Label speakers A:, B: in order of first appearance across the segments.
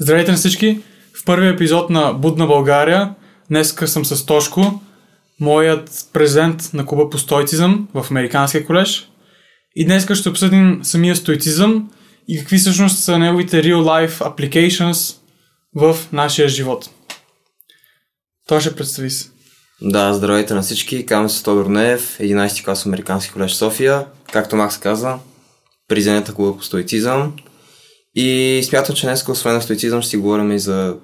A: Здравейте на всички! В първия епизод на Будна България днес съм с Тошко, моят президент на клуба по стоицизъм в Американския колеж. И днес ще обсъдим самия стоицизъм и какви всъщност са неговите real life applications в нашия живот. То ще представи се.
B: Да, здравейте на всички. Казвам се Тодор Неев, 11 клас Американски колеж София. Както Макс каза, президент на клуба по стоицизъм. И смятам, че днес, освен стоицизъм, ще си говорим и за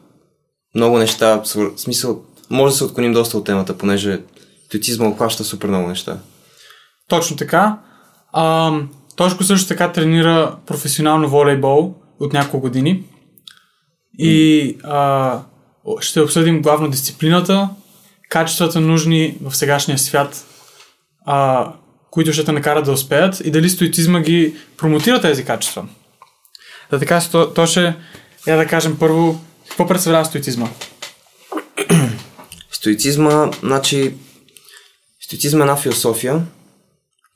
B: много неща. В смисъл, може да се отклоним доста от темата, понеже стоицизма обхваща супер много неща.
A: Точно така. А, Тошко също така тренира професионално волейбол от няколко години. И а, ще обсъдим главно дисциплината, качествата нужни в сегашния свят, а, които ще те накарат да успеят и дали стоицизма ги промотира тези качества. Да така, то, то ще, я да кажем първо, какво представлява стоицизма?
B: Стоицизма, значи, стоицизма е една философия,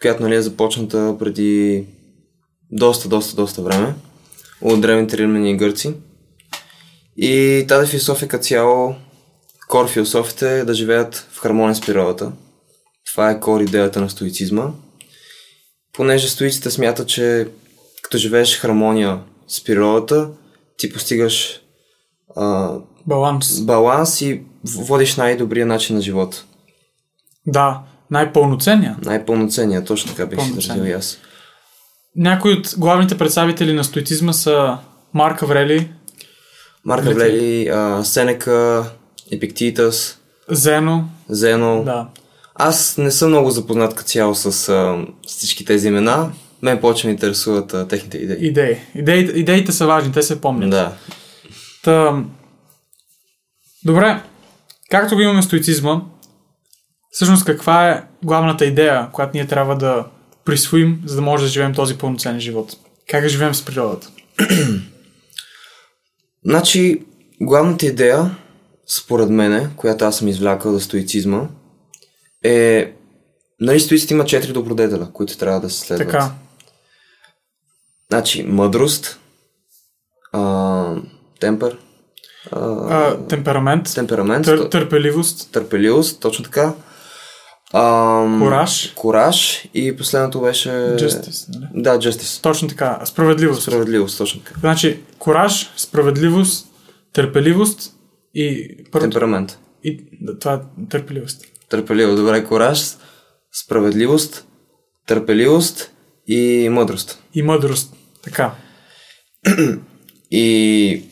B: която нали, е започната преди доста, доста, доста време от древните римляни и гърци. И тази философия като цяло, кор философите е да живеят в хармония с природата. Това е кор идеята на стоицизма. Понеже стоиците смятат, че като живееш в хармония с природата, ти постигаш а,
A: баланс.
B: баланс и водиш най-добрия начин на живота.
A: Да, най-пълноценния.
B: Най-пълноценния, точно така бих си изразил и аз.
A: Някои от главните представители на стоицизма са Марк Аврели,
B: Марк Аврели, Сенека, Епиктитас,
A: Зено.
B: Зено.
A: Да.
B: Аз не съм много запознат като цяло с, а, всички тези имена. Мен повече ме интересуват а, техните идеи.
A: Идеи. Идеи. Идеите са важни, те се помнят.
B: Да.
A: Та... Добре, както го имаме стоицизма, всъщност каква е главната идея, която ние трябва да присвоим, за да може да живеем този пълноценен живот? Как да живеем с природата?
B: Значи, главната идея, според мене, която аз съм извлякал за стоицизма, е... Нали, стоиците има четири добродетеля, които трябва да се следват.
A: Така.
B: Значи, мъдрост, а, темпер, а,
A: А, темперамент,
B: темперамент,
A: тър, търпеливост,
B: търпеливост, точно така. А,
A: Кураж.
B: Кураж и последното беше...
A: justice. Нали?
B: Да, justice.
A: Точно така. Справедливост.
B: Справедливост, точно така.
A: Значи, кураж, справедливост, търпеливост и... Първо,
B: Темперамент.
A: и да, това е търпеливост.
B: Търпеливо, добре, кураж, справедливост, търпеливост и мъдрост.
A: И мъдрост. Така.
B: И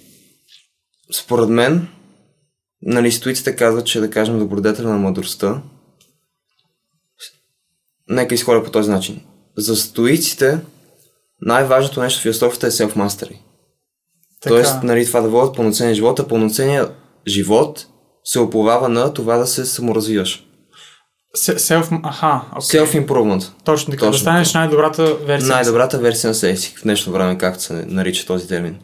B: според мен, нали, стоиците казват, че да кажем добродетел на мъдростта. Нека изходя по този начин. За стоиците най-важното нещо в философията е self-mastery.
A: така.
B: Тоест, нали, това да водят пълноценен живот, а пълноценният живот се оповава на това да се саморазвиваш.
A: Self... Аха, окей.
B: Self-improvement.
A: Точно така. да
B: Точно
A: станеш най-добрата версия.
B: Най-добрата версия на себе си в днешно време, както се нарича този термин.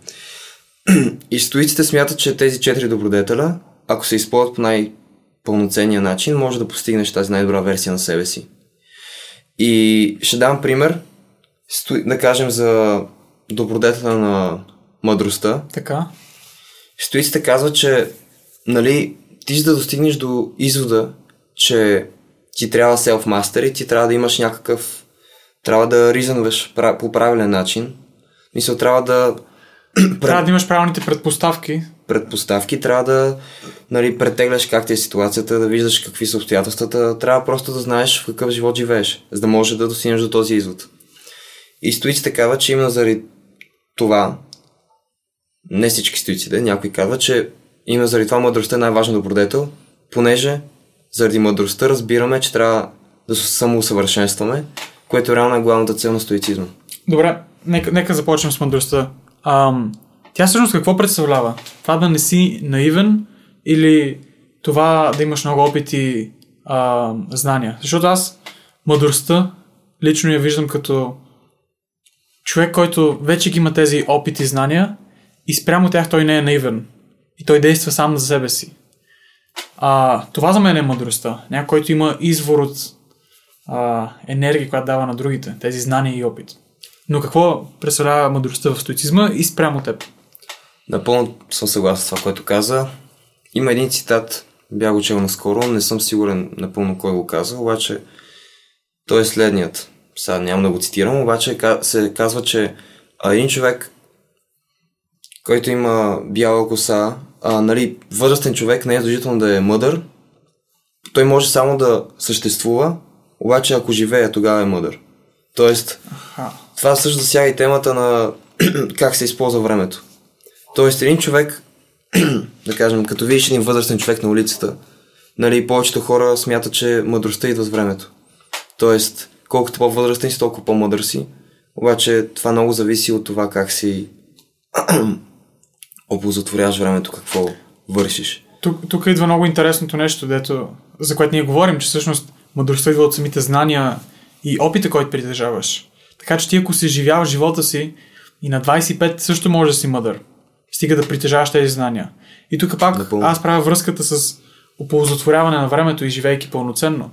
B: И стоиците смятат, че тези четири добродетеля, ако се използват по най-пълноценния начин, може да постигнеш тази най-добра версия на себе си. И ще дам пример, Сто- да кажем за добродетеля на мъдростта.
A: Така.
B: Стоиците казват, че нали, ти за да достигнеш до извода, че ти трябва self-mastery, ти трябва да имаш някакъв... Трябва да ризънваш по правилен начин. Мисля, трябва да...
A: Трябва да имаш правилните предпоставки.
B: предпоставки, трябва да нали, претегляш как ти е ситуацията, да виждаш какви са обстоятелствата, трябва просто да знаеш в какъв живот живееш, за да може да достигнеш до този извод. И стоиците казват, че именно заради това, не всички стоиците, някои казват, че именно заради това мъдростта е най-важен добродетел, понеже заради мъдростта разбираме, че трябва да се самоусъвършенстваме, което реално е главната цел на стоицизма.
A: Добре, нека, нека започнем с мъдростта. Ам, тя всъщност какво представлява? Това да не си наивен или това да имаш много опит и а, знания? Защото аз мъдростта лично я виждам като човек, който вече ги има тези опит и знания и спрямо тях той не е наивен. И той действа сам за себе си. А, това за мен е мъдростта. Някой, който има извор от а, енергия, която дава на другите. Тези знания и опит. Но какво представлява мъдростта в стоицизма и спрямо теб?
B: Напълно съм съгласен с това, което каза. Има един цитат, бях го наскоро, не съм сигурен напълно кой го каза, обаче той е следният. Сега няма да го цитирам, обаче се казва, че един човек, който има бяла коса, а, нали, възрастен човек не е задължително да е мъдър, той може само да съществува, обаче ако живее, тогава е мъдър. Тоест, Аха. това също засяга и темата на как се използва времето. Тоест, един човек, да кажем, като видиш един възрастен човек на улицата, нали, повечето хора смятат, че мъдростта идва с времето. Тоест, колкото по-възрастен си, толкова по-мъдър си. Обаче това много зависи от това как си оползотворяваш времето, какво вършиш.
A: Тук, тук идва много интересното нещо, дето, за което ние говорим, че всъщност мъдростта идва от самите знания и опита, който притежаваш. Така че ти ако си живял живота си и на 25 също може да си мъдър. Стига да притежаваш тези знания. И тук пак Напълно. аз правя връзката с оползотворяване на времето и живейки пълноценно.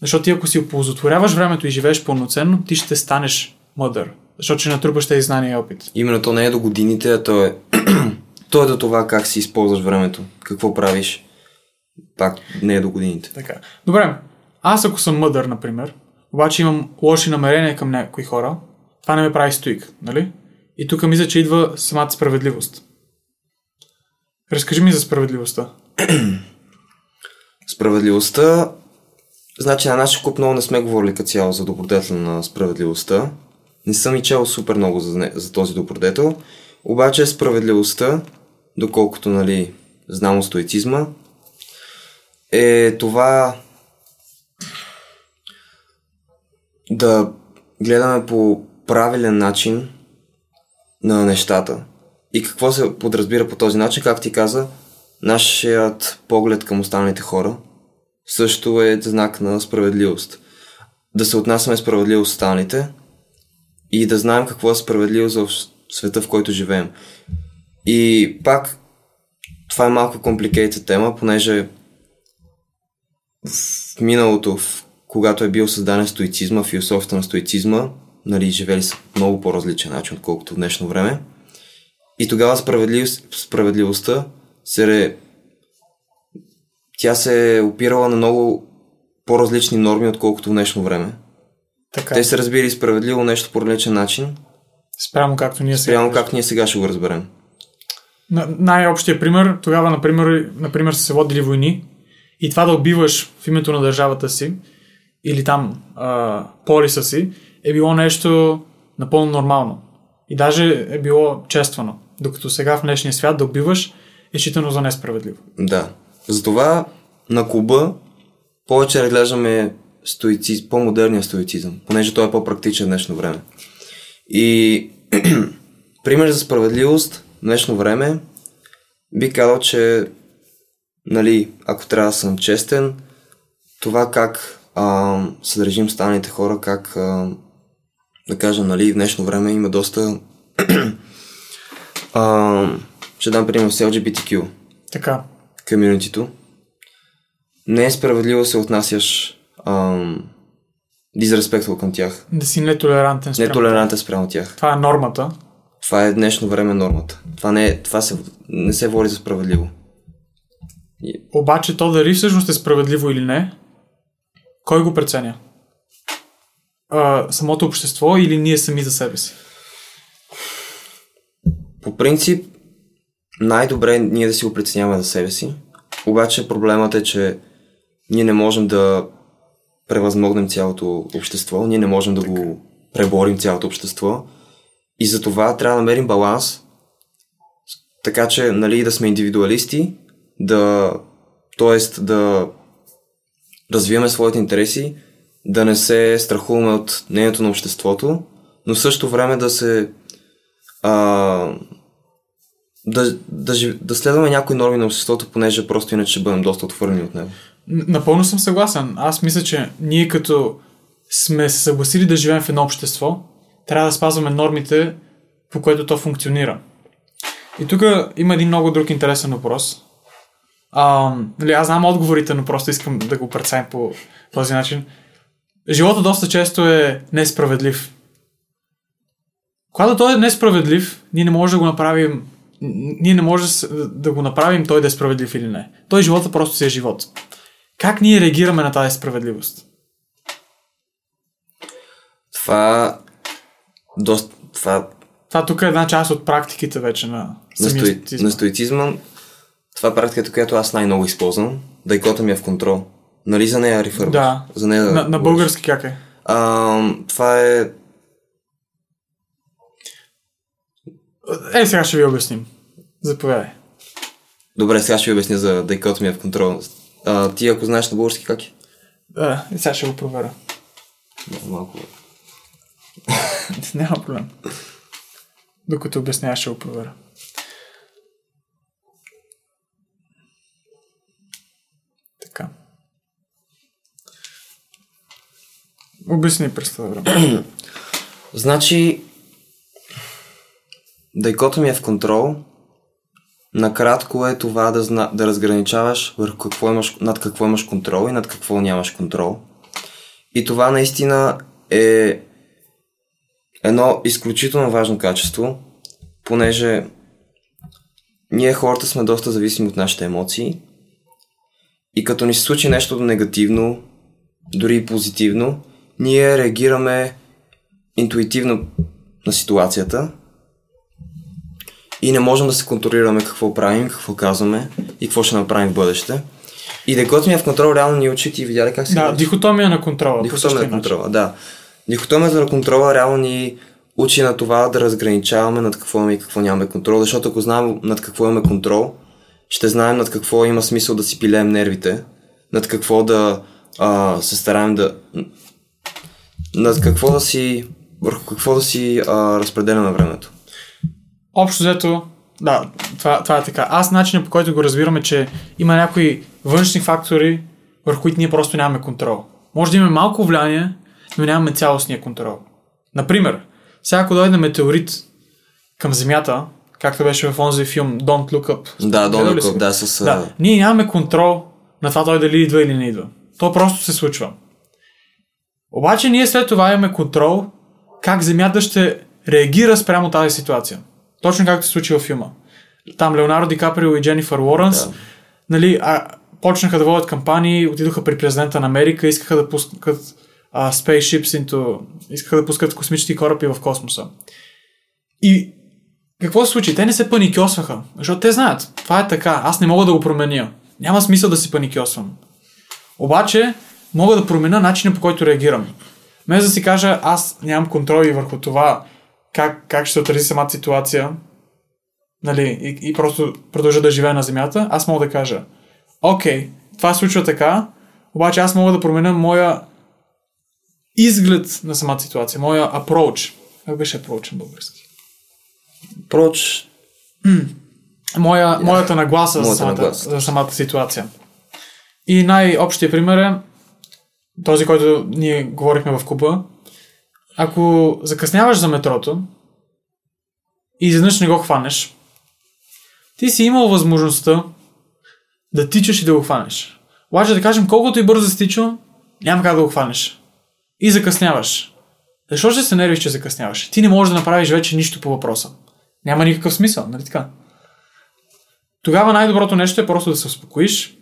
A: Защото ти ако си оползотворяваш времето и живееш пълноценно, ти ще станеш мъдър. Защото ще натрупаш тези знания и опит.
B: Именно то не е до годините, а то е, то е до това как си използваш времето. Какво правиш. Пак не е до годините.
A: Така. Добре. Аз ако съм мъдър, например, обаче имам лоши намерения към някои хора, това не ме прави стоик, нали? И тук мисля, че идва самата справедливост. Разкажи ми за справедливостта.
B: Справедливостта Значи на нашия клуб много не сме говорили като цяло за добродетел на справедливостта. Не съм и чел супер много за, за този добродетел. Обаче справедливостта, доколкото нали, знам стоицизма, е това да гледаме по правилен начин на нещата. И какво се подразбира по този начин, как ти каза, нашият поглед към останалите хора – също е знак на справедливост. Да се отнасяме справедливо с останалите и да знаем какво е справедливо за света, в който живеем. И пак, това е малко компликейта тема, понеже в миналото, в, когато е бил създаден стоицизма, философията на стоицизма, нали, живели са много по-различен начин, отколкото в днешно време. И тогава справедлив, справедливостта се тя се е опирала на много по-различни норми, отколкото в днешно време. Така. Те се разбили справедливо нещо по различен начин.
A: Спрямо както ние
B: сега. Спрямо както ние сега ще го разберем.
A: На, най-общия пример, тогава, например, например, са се водили войни и това да убиваш в името на държавата си или там а, полиса си е било нещо напълно нормално. И даже е било чествано. Докато сега в днешния свят да убиваш е считано за несправедливо.
B: Да. Затова на клуба повече разглеждаме стоици, по-модерния стоицизъм, понеже той е по-практичен в днешно време. И пример за справедливост днешно време би казал, че нали, ако трябва да съм честен, това как а, се държим станалите хора, как а, да кажем, нали, в днешно време има доста а, ще дам пример с LGBTQ.
A: Така
B: комьюнитито, не е справедливо да се отнасяш ам, дизреспектово към тях.
A: Да си нетолерантен
B: спрямо Нетолерантен спрямо тях.
A: Това е нормата.
B: Това е днешно време нормата. Това, не, е, това се, не се води за справедливо.
A: И... Обаче то дали всъщност е справедливо или не, кой го преценя? А, самото общество или ние сами за себе си?
B: По принцип, най-добре е ние да си го преценяваме за себе си. Обаче проблемът е, че ние не можем да превъзмогнем цялото общество, ние не можем да го преборим цялото общество. И за това трябва да намерим баланс, така че нали, да сме индивидуалисти, да, т.е. да развиваме своите интереси, да не се страхуваме от мнението на обществото, но в същото време да се а, да, да, да следваме някои норми на обществото, понеже просто иначе ще бъдем доста отвърни от него.
A: Напълно съм съгласен. Аз мисля, че ние като сме се съгласили да живеем в едно общество, трябва да спазваме нормите, по което то функционира. И тук има един много друг интересен въпрос. А, нали, аз знам отговорите, но просто искам да го представим по този начин. Живота доста често е несправедлив. Когато той е несправедлив, ние не можем да го направим ние не можем да го направим той да е справедлив или не. Той живота просто си е живот. Как ние реагираме на тази справедливост?
B: Това доста, това
A: Това тук е една част от практиките вече на
B: на,
A: самия
B: стои,
A: стоицизъм.
B: на стоицизма, това е практиката, която аз най-много използвам. Дайкота ми е в контрол. Нали за нея рефърваш?
A: Да.
B: За нея
A: На, на български как е?
B: А, това е...
A: Е, сега ще ви обясним. Заповядай.
B: Добре, сега ще ви обясня за дайкота ми е в контрол. А, ти ако знаеш на български как е?
A: Да, сега ще го проверя.
B: Да, малко.
A: Няма проблем. Докато обясняваш, ще го проверя. Така. Обясни през това време.
B: Значи, дайкота ми е в контрол. Накратко е това да, зна, да разграничаваш върху какво имаш, над какво имаш контрол и над какво нямаш контрол. И това наистина е едно изключително важно качество, понеже ние хората сме доста зависими от нашите емоции и като ни се случи нещо негативно, дори и позитивно, ние реагираме интуитивно на ситуацията и не можем да се контролираме какво правим, какво казваме и какво ще направим в бъдеще. И декото ми е в контрол, реално ни учи, ти видя ли как се
A: Да,
B: казва?
A: дихотомия на контрола.
B: Дихотомия на контрола, да. Дихотомията на контрола реално ни учи на това да разграничаваме над какво имаме и какво нямаме контрол, защото ако знаем над какво имаме контрол, ще знаем над какво има смисъл да си пилеем нервите, над какво да а, се стараем да... над какво да си... върху какво да си а, разпределяме времето.
A: Общо взето, да, това, това е така. Аз начинът по който го разбирам е, че има някои външни фактори, върху които ние просто нямаме контрол. Може да имаме малко влияние, но нямаме цялостния контрол. Например, сега ако дойде метеорит към Земята, както беше в онзи филм Don't Look Up.
B: Да,
A: си
B: Клоп,
A: го?
B: да, с...
A: Да, ние нямаме контрол на това той дали идва или не идва. То просто се случва. Обаче ние след това имаме контрол как Земята ще реагира спрямо тази ситуация. Точно както се случи във филма. Там Леонардо Ди Каприо и Дженифър Лоренс
B: Да.
A: нали, а, почнаха да водят кампании, отидоха при президента на Америка, искаха да пускат а, spaceships into... искаха да пускат космически кораби в космоса. И какво се случи? Те не се паникьосваха, защото те знаят, това е така, аз не мога да го променя. Няма смисъл да си паникьосвам. Обаче, мога да променя начина по който реагирам. Вместо да си кажа, аз нямам контрол и върху това как, как ще се отрази самата ситуация, нали, и, и просто продължа да живея на Земята, аз мога да кажа, окей, това се случва така, обаче аз мога да променя моя изглед на самата ситуация, моя approach. Как беше approach на български?
B: Проч,
A: Моя, моята нагласа за
B: Моята
A: самата,
B: нагласа.
A: за самата ситуация. И най-общия пример е този, който ние говорихме в Куба. Ако закъсняваш за метрото и изведнъж не го хванеш, ти си имал възможността да тичаш и да го хванеш. Обаче да кажем, колкото и бързо си тичал, няма как да го хванеш. И закъсняваш. Защо ще се нервиш, че закъсняваш? Ти не можеш да направиш вече нищо по въпроса. Няма никакъв смисъл, нали така? Тогава най-доброто нещо е просто да се успокоиш,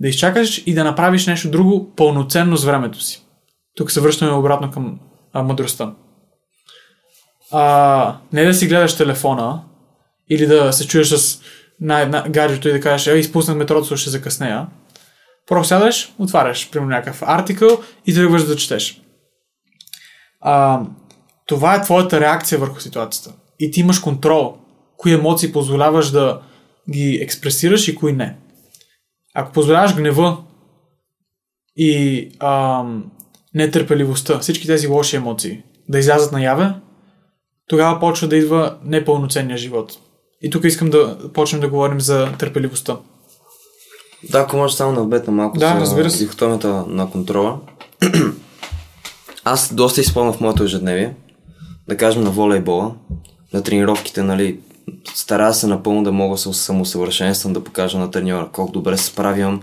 A: да изчакаш и да направиш нещо друго пълноценно с времето си. Тук се връщаме обратно към а, мъдростта. А, не да си гледаш телефона или да се чуеш с на, на гаджето и да кажеш, ей, изпуснах метрото, ще закъснея. Просто сядаш, отваряш, примерно някакъв артикъл и тръгваш да четеш. А, това е твоята реакция върху ситуацията. И ти имаш контрол. Кои емоции позволяваш да ги експресираш и кои не. Ако позволяваш гнева и ам, нетърпеливостта, всички тези лоши емоции да излязат наяве, тогава почва да идва непълноценния живот. И тук искам да почнем да говорим за търпеливостта.
B: Да, ако може само да вбетна малко
A: Да, разбира се.
B: дихотомията на контрола. Аз доста използвам в моето ежедневие. Да кажем на волейбола, на тренировките, нали, старая се напълно да мога да се самосъвършенствам, да покажа на треньора колко добре се справям.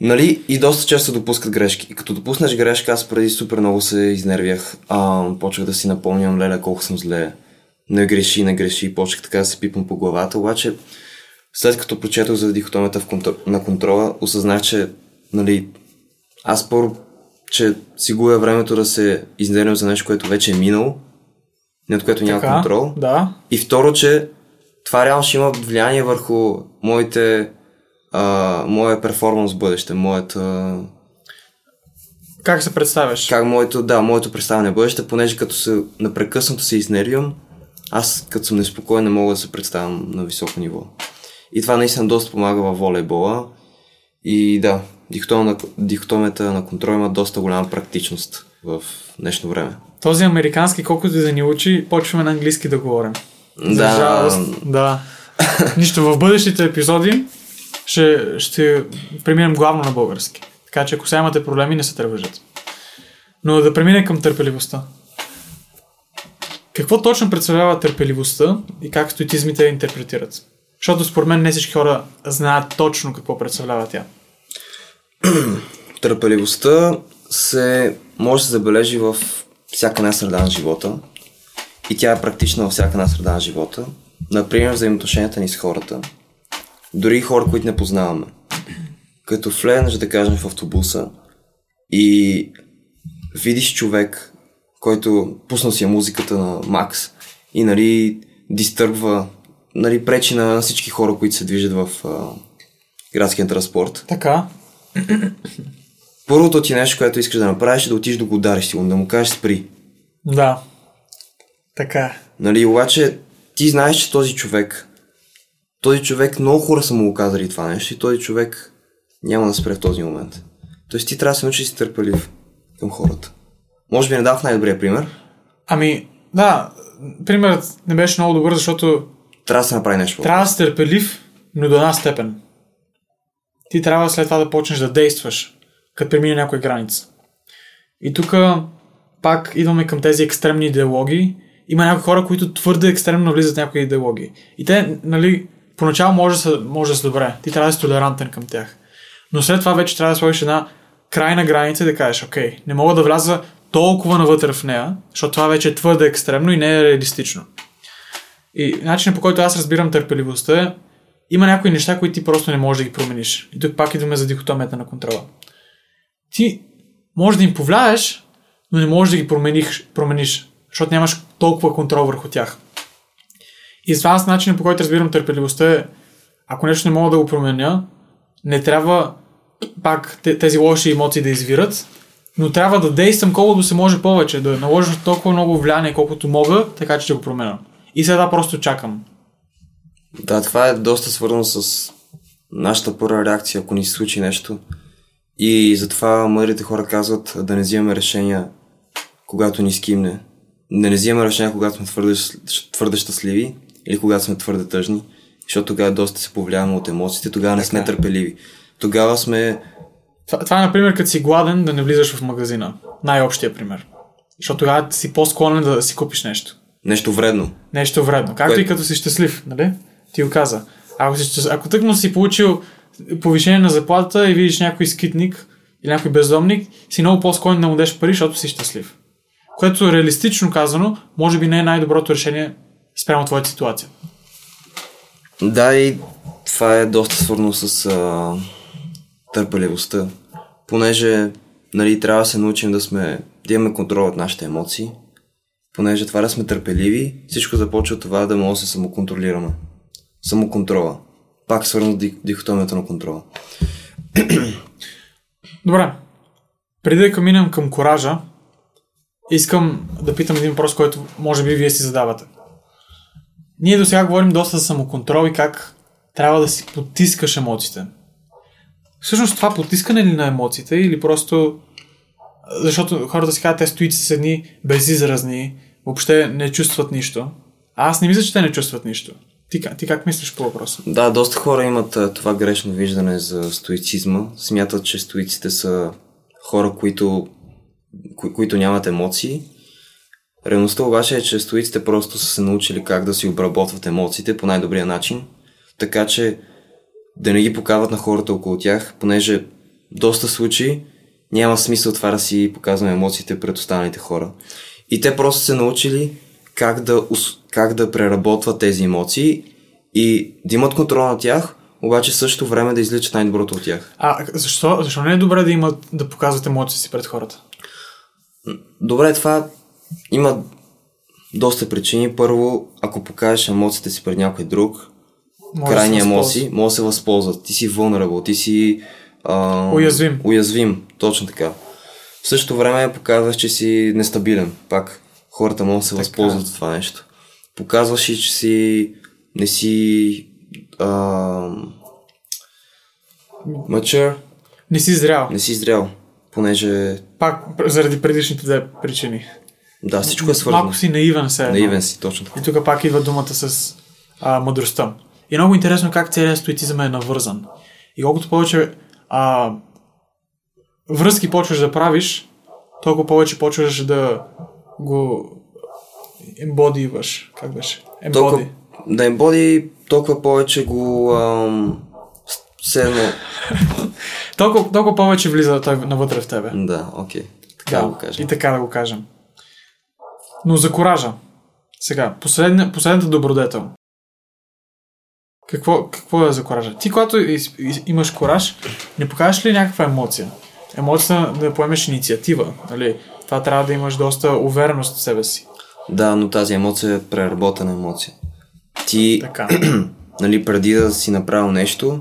B: Нали, и доста често допускат грешки. И като допуснеш грешка, аз преди супер много се изнервях. А, почвах да си напомням, леле, колко съм зле. не греши, не греши, почнах така да се пипам по главата, обаче след като прочетох за дихотомията контр... на контрола, осъзнах, че нали, аз първо, че си губя времето да се изнервям за нещо, което вече е минало, над което няма
A: Така,
B: контрол.
A: Да.
B: И второ, че това реално ще има влияние върху моите, а, моя перформанс в бъдеще, моята,
A: Как се представяш?
B: как моето, да, моето представяне в бъдеще, понеже като се напрекъснато се изнервям, аз като съм неспокоен не мога да се представям на високо ниво. И това наистина доста помага във волейбола. И да, дихотомията, на контрол има доста голяма практичност в днешно време.
A: Този американски, колкото и да ни учи, почваме на английски да говорим. За
B: Да.
A: жалост, да. Нищо, в бъдещите епизоди ще, ще преминем главно на български. Така че ако сега имате проблеми, не се тревожат. Но да преминем към търпеливостта. Какво точно представлява търпеливостта и как стоицизмите я интерпретират? Защото според мен не всички хора знаят точно какво представлява тя.
B: Търпеливостта се може да се забележи в всяка една среда на живота. И тя е практична във всяка една среда на живота. Например, взаимоотношенията ни с хората. Дори хора, които не познаваме. Като влезеш, да кажем, в автобуса и видиш човек, който пуснал си е музиката на Макс и нали дистърбва, нали пречи на всички хора, които се движат в а, градския транспорт.
A: Така.
B: Първото ти нещо, което искаш да направиш е да отидеш да го удариш сигурно, да му кажеш спри.
A: Да. Така. е.
B: Нали, обаче ти знаеш, че този човек, този човек много хора са му казали това нещо и този човек няма да спре в този момент. Тоест ти трябва да се научиш да си търпелив към хората. Може би не дах най-добрия пример.
A: Ами, да, примерът не беше много добър, защото
B: Трябва да се направи нещо.
A: трябва да си търпелив, но до една степен. Ти трябва след това да почнеш да действаш, като премине някоя граница. И тук пак идваме към тези екстремни идеологии. Има някои хора, които твърде екстремно влизат в някои идеологии. И те, нали, поначало може да са, може да са добре. Ти трябва да си толерантен към тях. Но след това вече трябва да сложиш една крайна граница и да кажеш, окей, не мога да вляза толкова навътре в нея, защото това вече е твърде екстремно и не е реалистично. И начинът по който аз разбирам търпеливостта е, има някои неща, които ти просто не можеш да ги промениш. И тук пак идваме за дихотомията на контрола. Ти можеш да им повлияеш, но не можеш да ги промениш, промениш защото нямаш толкова контрол върху тях. И с аз начинът по който разбирам търпеливостта е, ако нещо не мога да го променя, не трябва пак те- тези лоши емоции да извират, но трябва да действам колкото се може повече, да наложа толкова много влияние, колкото мога, така че ще го променя. И сега просто чакам.
B: Да, това е доста свързано с нашата първа реакция, ако ни се случи нещо. И затова мъдрите хора казват да не взимаме решения, когато ни скимне. Да не взимаме решения, когато сме твърде, твърде щастливи или когато сме твърде тъжни, защото тогава доста се повлияваме от емоциите, тогава не сме
A: е.
B: търпеливи. Тогава сме...
A: Това, това е, например, като си гладен да не влизаш в магазина. Най-общия пример. Защото тогава си по-склонен да си купиш нещо.
B: Нещо вредно.
A: Нещо вредно. Както
B: Кое-
A: и като си щастлив, нали? Ти го каза. Ако, си, ако тъкно си получил повишение на заплатата и видиш някой скитник или някой бездомник, си много по-склонен да му дадеш пари, защото си щастлив. Което реалистично казано, може би не е най-доброто решение спрямо твоята ситуация.
B: Да, и това е доста свързано с а, търпеливостта. Понеже нали, трябва да се научим да сме, да имаме контрол от нашите емоции. Понеже това да сме търпеливи, всичко започва това да може да се самоконтролираме. Самоконтрола. Пак свързано с ди- дихотомията на контрола.
A: Добре. Преди да минем към коража, искам да питам един въпрос, който може би вие си задавате. Ние до сега говорим доста за самоконтрол и как трябва да си потискаш емоциите. Всъщност това потискане ли на емоциите или просто... Защото хората си казват, те стоят с едни безизразни, въобще не чувстват нищо. А аз не мисля, че те не чувстват нищо. Ти, ти как мислиш по въпроса?
B: Да, доста хора имат това грешно виждане за стоицизма. Смятат, че стоиците са хора, които, кои, които нямат емоции. Реалността обаче е, че стоиците просто са се научили как да си обработват емоциите по най-добрия начин, така че да не ги покават на хората около тях, понеже доста случаи няма смисъл това да си показваме емоциите пред останалите хора. И те просто се научили как да, как да преработват тези емоции и да имат контрол на тях, обаче в същото време да изличат най-доброто от тях.
A: А защо, защо не е добре да имат да показват емоциите си пред хората?
B: Добре, това има доста причини. Първо, ако покажеш емоциите си пред някой друг,
A: Може
B: крайни
A: да
B: емоции, може да се възползват. Ти си vulnerable, ти си а,
A: Уязвим.
B: Уязвим, точно така. В същото време показваш, че си нестабилен. Пак хората могат да се възползват от това нещо. Показваш и, че си не си а, mature,
A: Не си зрял.
B: не си зрял, понеже
A: Пак заради предишните две причини.
B: да, всичко е свързано.
A: Малко си наивен се.
B: Наивен си, точно така.
A: И тук пак идва думата с а, мъдростта. И е много интересно как целият стоицизъм е навързан. И колкото повече а, връзки почваш да правиш, толкова повече почваш да го ембодиваш. Как беше?
B: Толкова,
A: Ембоди.
B: да ембоди, толкова повече го ам, все едно...
A: Толкова, толкова повече влиза той навътре в тебе.
B: Да, окей. Така да, го кажем.
A: И така да го кажем. Но за коража. Сега, последна, последната добродетел. Какво, какво е за коража? Ти, когато из, из, имаш кораж, не покажеш ли някаква емоция? Емоцията да поемеш инициатива. Нали? Това трябва да имаш доста увереност в себе си.
B: Да, но тази емоция е преработена емоция. Ти,
A: Така.
B: нали, преди да си направил нещо,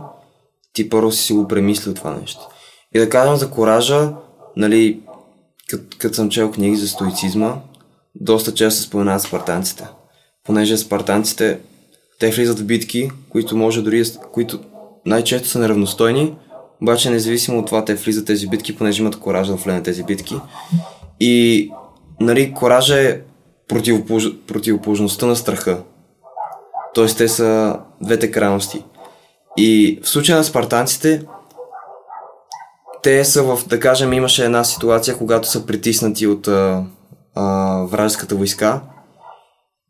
B: ти първо си си го премислил това нещо. И да кажем за коража, нали, като кът съм чел книги за стоицизма, доста често се споменават спартанците. Понеже спартанците, те влизат в битки, които може дори, които най-често са неравностойни, обаче независимо от това те влизат тези битки, понеже имат коража да влезе в тези битки. И, нали, коража е противополож... противоположността на страха. Тоест те са двете крайности. И в случая на спартанците, те са в, да кажем, имаше една ситуация, когато са притиснати от а, а, вражеската войска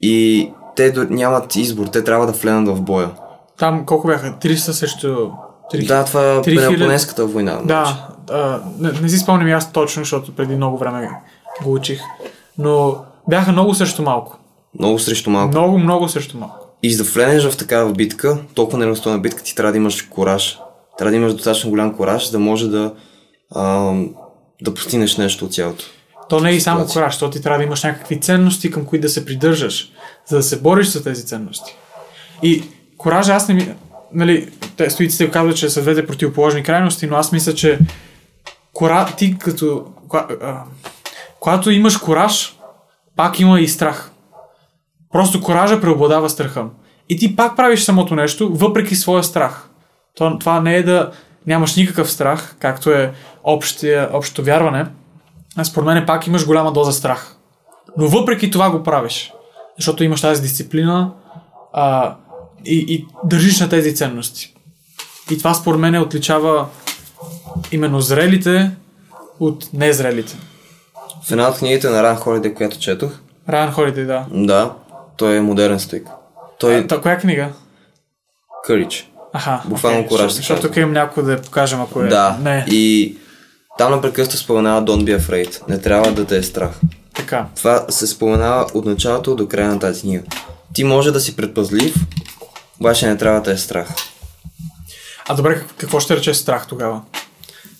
B: и те нямат избор, те трябва да вленат в боя.
A: Там колко бяха? 300 срещу... 3000?
B: Да, това е
A: 3000.
B: Пелопонеската война. значи.
A: Да, а, не, не си спомням аз точно, защото преди много време го учих. Но бяха много срещу малко.
B: Много срещу малко.
A: Много, много срещу малко.
B: И за да влезеш в такава битка, толкова неравностойна битка, ти трябва да имаш кораж. Трябва да имаш достатъчно голям кораж, да може да, а, да постигнеш нещо от цялото.
A: То не е и само кораж, защото ти трябва да имаш някакви ценности, към които да се придържаш, за да се бориш за тези ценности. И коража, аз не ми... Нали, те стоиците казват, че са двете противоположни крайности, но аз мисля, че кора... ти като... Когато имаш кораж, пак има и страх. Просто коража преобладава страха. И ти пак правиш самото нещо, въпреки своя страх. То, това не е да нямаш никакъв страх, както е общия, общото вярване, а според мен пак имаш голяма доза страх. Но въпреки това го правиш. Защото имаш тази дисциплина а, и, и държиш на тези ценности. И това според мен отличава именно зрелите от незрелите.
B: В една от книгите на Ран Холидей, която четох,
A: Райан Холидей, да.
B: да, той е модерен стоик. Той е
A: Та, коя книга?
B: кърич.
A: Аха.
B: Буквално
A: окей,
B: кораж
A: Защото, тук имам някой да я покажем, ако е.
B: Да,
A: Не,
B: и там напрекъснато споменава Don't be afraid. Не трябва да те е страх.
A: така.
B: Това се споменава от началото до края на тази книга. Ти може да си предпазлив, обаче не трябва да е страх.
A: А добре, как- какво ще рече страх тогава?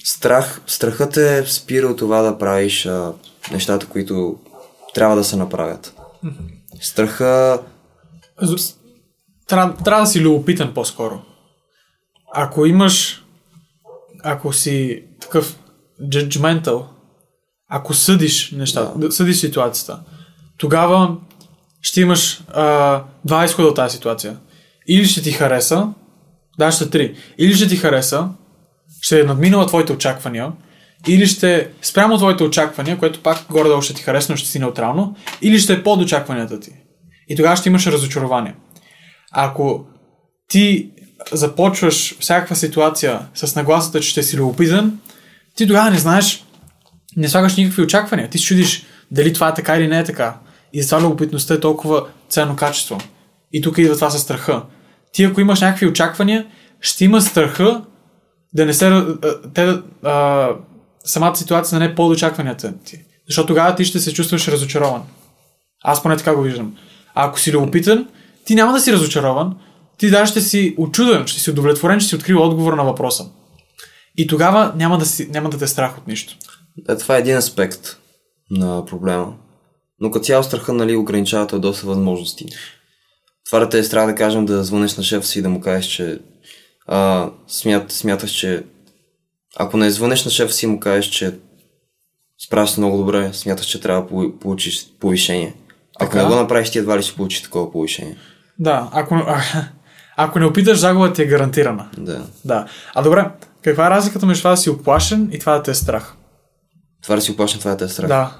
B: Страх, страхът е спира от това да правиш а, нещата, които трябва да се направят. Страха,
A: Трябва, трябва да си любопитен по-скоро. Ако имаш, ако си такъв judgmental, ако съдиш нещата, да. съдиш ситуацията, тогава ще имаш а, два изхода от тази ситуация. Или ще ти хареса, да, ще три. Или ще ти хареса, ще е надминала твоите очаквания, или ще спрямо твоите очаквания, което пак горе-долу ще ти хареса, но ще си неутрално, или ще е под очакванията ти. И тогава ще имаш разочарование. Ако ти започваш всякаква ситуация с нагласата, че ще си любопитен, ти тогава не знаеш, не слагаш никакви очаквания. Ти се чудиш дали това е така или не е така. И затова любопитността е толкова ценно качество. И тук идва това със страха. Ти ако имаш някакви очаквания, ще има страха да не се... Те, а, самата ситуация да не е под очакванията ти. Защото тогава ти ще се чувстваш разочарован. Аз поне така го виждам. А ако си любопитен, ти няма да си разочарован, ти даже ще си очуден, ще си удовлетворен, ще си открил отговор на въпроса. И тогава няма да, си, няма да те е страх от нищо.
B: Да, това е един аспект на проблема. Но като цяло страха, нали, ограничава те доста възможности. Това да те е страх да кажем да звънеш на шефа си и да му кажеш, че а, смят, смяташ, че ако не звънеш на шефа си и му кажеш, че справяш се много добре, смяташ, че трябва да по- получиш повишение. Ако
A: Така.
B: не го направиш, ти едва ли ще получиш такова повишение.
A: Да, ако, а, ако не опиташ, загуба ти е гарантирана.
B: Да.
A: Да. А добре, каква е разликата между това да си оплашен и това да те е страх?
B: Това да си оплашен, това да те е страх.
A: Да.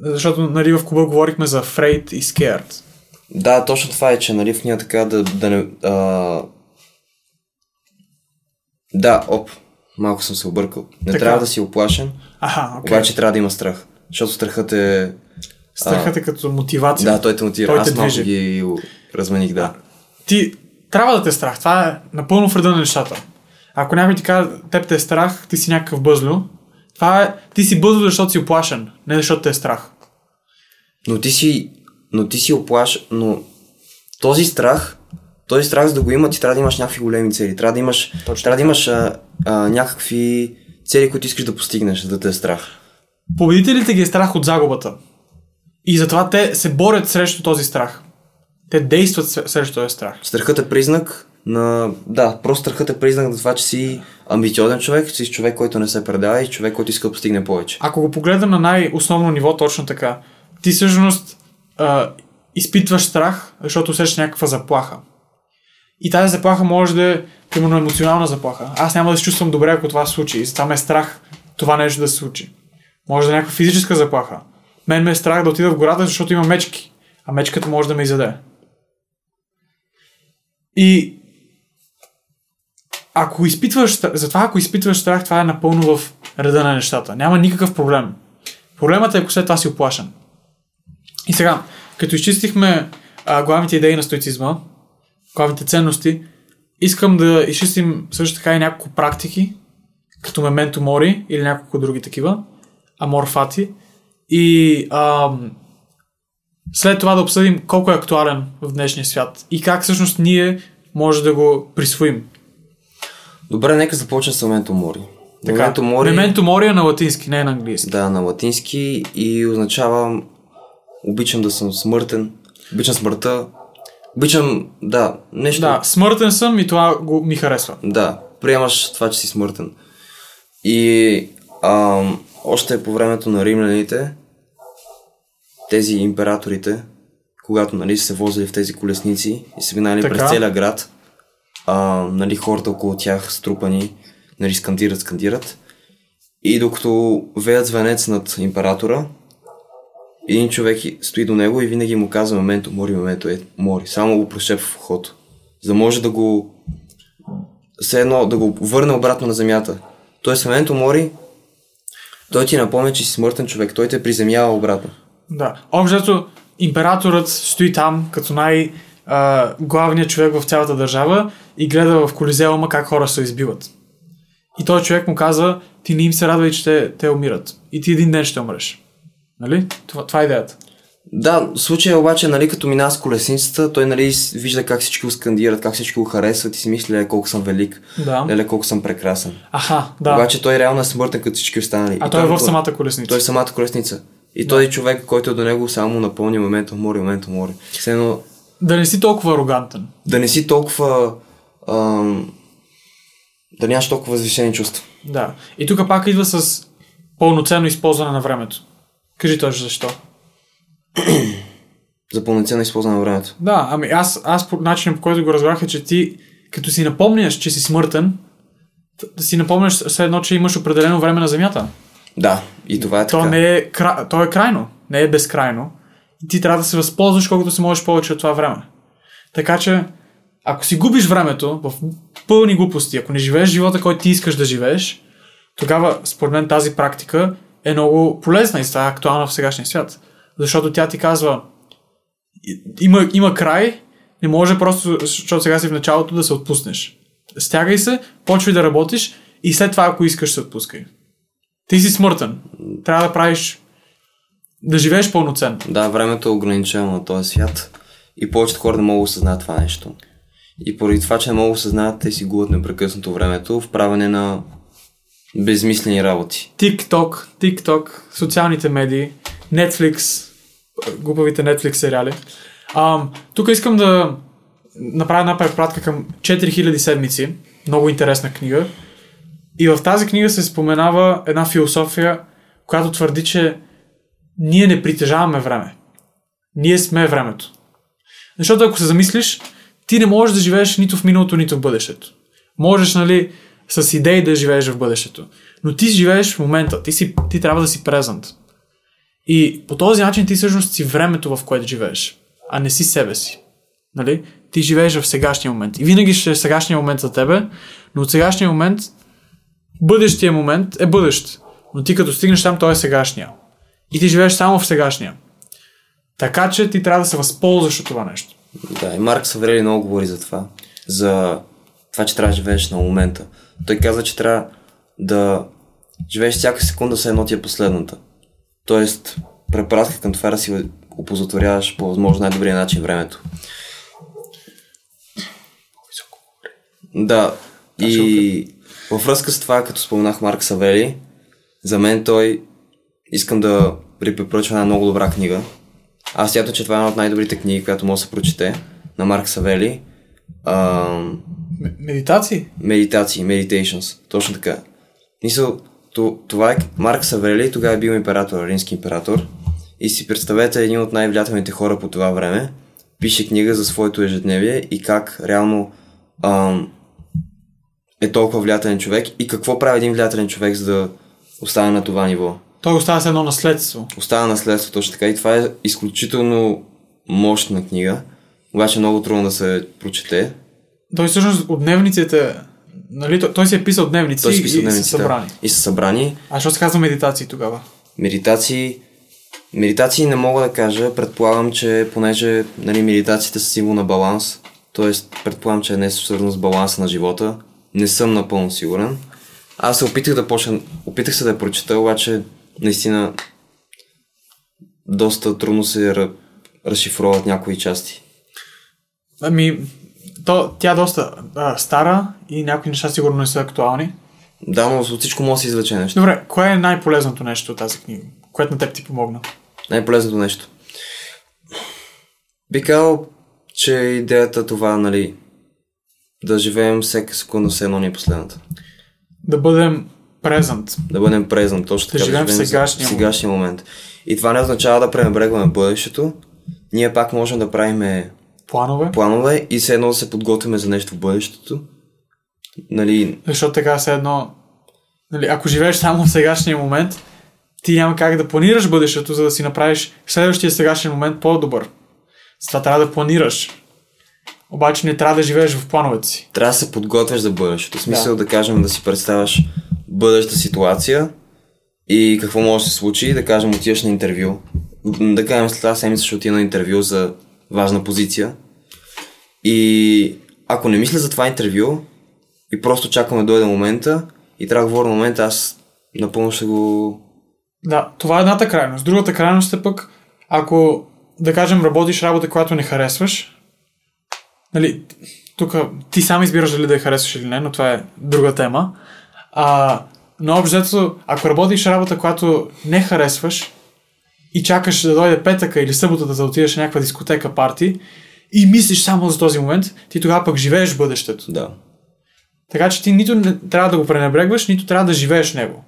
A: Защото нали, в клуба говорихме за afraid и scared.
B: Да, точно това е, че нали в нея така да, да не... А... Да, оп, малко съм се объркал. Не
A: Така.
B: трябва да си оплашен,
A: Аха, окей.
B: обаче трябва да има страх. Защото страхът е...
A: Страхът е като мотивация.
B: Да, той те мотивира.
A: Той
B: Аз
A: те
B: малко
A: движи.
B: ги размених, да.
A: Ти трябва да те е страх. Това е напълно вреда на нещата. Ако някой ти каже, теб те е страх, ти си някакъв бъзлю. Това е, ти си бъзлю, защото си оплашен, не защото те е страх.
B: Но ти си, но ти си оплаш, но този страх, този страх за да го има, ти трябва да имаш някакви големи цели. Трябва да имаш,
A: Точно
B: трябва да имаш а, а, някакви цели, които искаш да постигнеш, за да те е страх.
A: Победителите ги е страх от загубата. И затова те се борят срещу този страх. Те действат срещу този страх.
B: Страхът е признак на... Да, просто страхът е признак на това, че си амбициозен човек, че си човек, който не се предава и човек, който иска да постигне повече.
A: Ако го погледнем на най-основно ниво, точно така, ти всъщност а, изпитваш страх, защото усещаш някаква заплаха. И тази заплаха може да е, примерно, емоционална заплаха. Аз няма да се чувствам добре, ако това се случи. И затова ме е страх това нещо да се случи. Може да е някаква физическа заплаха. Мен ме е страх да отида в гората, защото има мечки. А мечката може да ме изяде. И ако изпитваш, затова ако изпитваш страх, това е напълно в реда на нещата. Няма никакъв проблем. Проблемът е, ако след това си оплашен. И сега, като изчистихме а, главните идеи на стоицизма, главните ценности, искам да изчистим също така и няколко практики, като Мементо Мори или няколко други такива, Амор Фати. И ам, след това да обсъдим колко е актуален в днешния свят и как всъщност ние може да го присвоим.
B: Добре, нека започнем с Моменто Мори.
A: Така,
B: Моменто Мори...
A: Мементо Мори е на латински, не е на английски.
B: Да, на латински и означава обичам да съм смъртен, обичам смъртта, обичам, да, нещо.
A: Да, смъртен съм и това го, ми харесва.
B: Да, приемаш това, че си смъртен. И ам, още по времето на римляните, тези императорите, когато нали, се возили в тези колесници и са минали
A: Така.
B: през целия град, а, нали, хората около тях струпани, нали, скандират, скандират. И докато веят звънец над императора, един човек стои до него и винаги му казва моменто, мори, моменто, е, мори. Само го прошепва в ухото. За да може да го все едно да го върне обратно на земята. Тоест, в момента мори, той ти напомня, че си смъртен човек, той те приземява обратно.
A: Да. Общо, императорът стои там като най- а, главният човек в цялата държава и гледа в Колизеума как хора се избиват. И този човек му казва, ти не им се радвай, че те, те умират. И ти един ден ще умреш. Нали? Това, това е идеята.
B: Да, в случая обаче, нали, като минава с колесницата, той нали, вижда как всички го скандират, как всички го харесват и си мисли, колко съм велик,
A: Да.
B: леле, колко съм прекрасен.
A: Аха, да.
B: Обаче той реално е смъртен като всички останали.
A: а
B: И
A: той е в самата колесница.
B: Той е самата колесница. И той човек, който е до него, само напълни момента мори, момента мори. Все едно,
A: Да не си толкова арогантен.
B: да не си толкова... Ам, да нямаш толкова възвишени чувства.
A: Да. И тук пак идва с пълноценно използване на времето. Кажи точно защо.
B: За пълноценно използване на времето.
A: Да, ами аз, аз по начинът по който го разбрах е, че ти, като си напомняш, че си смъртен, да си напомняш все едно, че имаш определено време на Земята.
B: Да, и това е
A: То,
B: така.
A: не е, кра... то е крайно, не е безкрайно. И ти трябва да се възползваш колкото се можеш повече от това време. Така че, ако си губиш времето в пълни глупости, ако не живееш живота, който ти искаш да живееш, тогава, според мен, тази практика е много полезна и става актуална в сегашния свят. Защото тя ти казва, има, има край, не може просто, защото сега си в началото, да се отпуснеш. Стягай се, почвай да работиш и след това, ако искаш, се отпускай. Ти си смъртен. Трябва да правиш да живееш пълноценно.
B: Да, времето е ограничено на този свят и повечето хора не могат да осъзнаят това нещо. И поради това, че не могат да осъзнаят, те си губят непрекъснато времето в правене на безмислени работи.
A: TikTok, TikTok, социалните медии, Netflix, глупавите Netflix сериали. А, тук искам да направя една препратка към 4000 седмици. Много интересна книга. И в тази книга се споменава една философия, която твърди, че ние не притежаваме време. Ние сме времето. Защото ако се замислиш, ти не можеш да живееш нито в миналото, нито в бъдещето. Можеш, нали, с идеи да живееш в бъдещето. Но ти живееш в момента. Ти, си, ти трябва да си презент. И по този начин ти всъщност си времето, в което живееш, а не си себе си. Нали? Ти живееш в сегашния момент. И винаги ще е сегашния момент за тебе, но от сегашния момент, бъдещия момент е бъдещ. Но ти като стигнеш там, той е сегашния. И ти живееш само в сегашния. Така че ти трябва да се възползваш от това нещо.
B: Да, и Марк Саврели много говори за това. За това, че трябва да живееш на момента. Той каза, че трябва да живееш всяка секунда, все едно ти е последната. Тоест, препратка към това да си опозотворяваш по възможно най-добрия начин времето. Да, и във връзка с това, като споменах Марк Савели, за мен той искам да препоръчва една много добра книга. Аз смятам, че това е една от най-добрите книги, която може да се прочете на Марк Савели. Ам,
A: Медитации?
B: Медитации, meditations, точно така. Мисъл, това е Марк Савели, тогава е бил император, римски император. И си представете един от най-влиятелните хора по това време. Пише книга за своето ежедневие и как реално ам, е толкова влиятелен човек и какво прави един влиятелен човек, за да остане на това ниво.
A: Той остава с едно наследство.
B: Остава наследство, точно така. И това е изключително мощна книга, обаче много трудно да се прочете.
A: Той всъщност от дневниците, нали, той, той си е писал дневници
B: Той си писал
A: и,
B: дневници,
A: и са събрани.
B: И са събрани.
A: А що се казва медитации тогава?
B: Медитации, медитации не мога да кажа. Предполагам, че понеже нали, медитациите са символ на баланс, т.е. предполагам, че е нещо свързано с баланса на живота. Не съм напълно сигурен. Аз се опитах да почна, опитах се да я прочета, обаче наистина доста трудно се разшифроват някои части.
A: Ами, то, тя е доста а, стара и някои неща сигурно не са актуални.
B: Да, но от всичко може да се извлече нещо.
A: Добре, кое е най-полезното нещо от тази книга? Което на теб ти помогна?
B: Най-полезното нещо. Би казал, че идеята това, нали, да живеем всека секунда все едно ни е последната.
A: Да бъдем презент.
B: Да бъдем презент, точно
A: Да
B: така.
A: живеем в сегашния
B: в сегашния момент. И това не означава да пренебрегваме бъдещето. Ние пак можем да правим
A: Планове.
B: планове и все едно да се подготвяме за нещо в бъдещето. Нали,
A: Защото така се едно... Нали, ако живееш само в сегашния момент, ти няма как да планираш бъдещето, за да си направиш следващия сегашен момент по-добър. Затова трябва да планираш. Обаче не трябва да живееш в плановете си.
B: трябва да се подготвяш за бъдещето. В смисъл да. да кажем да си представяш бъдеща ситуация и какво може да се случи, да кажем отиваш на интервю. Да кажем след тази седмица ще отида на интервю за важна позиция. И ако не мисля за това интервю и просто чакаме да дойде момента и трябва да говоря на момента, аз напълно ще го...
A: Да, това е едната крайност. Другата крайност е пък, ако, да кажем, работиш работа, която не харесваш, нали, тук ти сам избираш дали да я харесваш или не, но това е друга тема. А, но общо ако работиш работа, която не харесваш и чакаш да дойде петъка или съботата да отидеш на някаква дискотека, парти и мислиш само за този момент, ти тогава пък живееш в бъдещето.
B: Да.
A: Така че ти нито не трябва да го пренебрегваш, нито трябва да живееш него.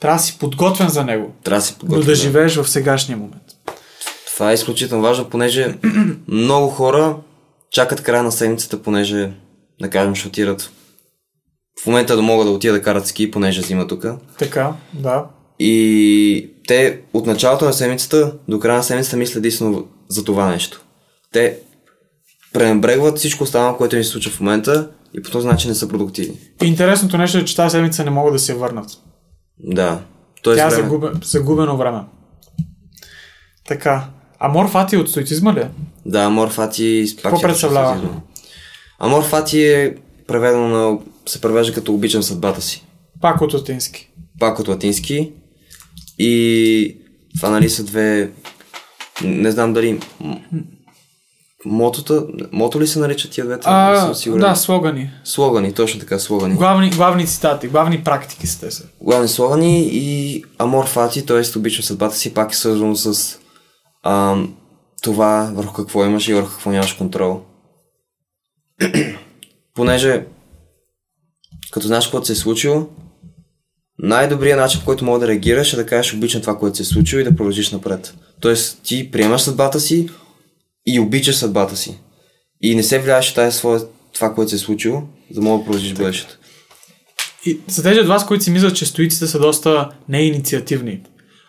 A: Трябва да си подготвен за него,
B: Трябва да се
A: но
B: подготвя.
A: да живееш в сегашния момент.
B: Това е изключително важно, понеже много хора чакат края на седмицата, понеже, да кажем, ще отидат в момента да могат да отидат да карат ски, понеже зима тук.
A: Така, да.
B: И те от началото на седмицата до края на седмицата мислят единствено за това нещо. Те пренебрегват всичко останало, което им се случва в момента и по този начин не са продуктивни.
A: Интересното нещо е, че тази седмица не могат да се върнат.
B: Да. Тоест
A: Тя е
B: време.
A: загубен, загубено време. Така. Амор Фати от стоицизма ли е?
B: Да, Амор Фати...
A: Какво
B: ще
A: представлява?
B: Амор Фати е преведено на... се превежда като обичам съдбата си.
A: Пак от латински.
B: пак от латински. И това нали са две, не знам дали, мотота, мото ли се наричат тия двете? Не
A: А,
B: съм сигурен.
A: да, слогани.
B: Слогани, точно така, слогани.
A: Главни, главни цитати, главни практики са те са.
B: Главни слогани и Амор Фати, т.е. обичам съдбата си, пак е свързано с ам, това върху какво имаш и върху какво нямаш контрол. Понеже като знаеш какво се е случило, най-добрият начин, по който мога да реагираш е да кажеш обичам това, което се е случило и да продължиш напред. Тоест ти приемаш съдбата си и обичаш съдбата си. И не се влияеш тази своя, това, което се е случило, за да мога да продължиш бъдещето.
A: И за тези от вас, които си мислят, че стоиците са доста неинициативни.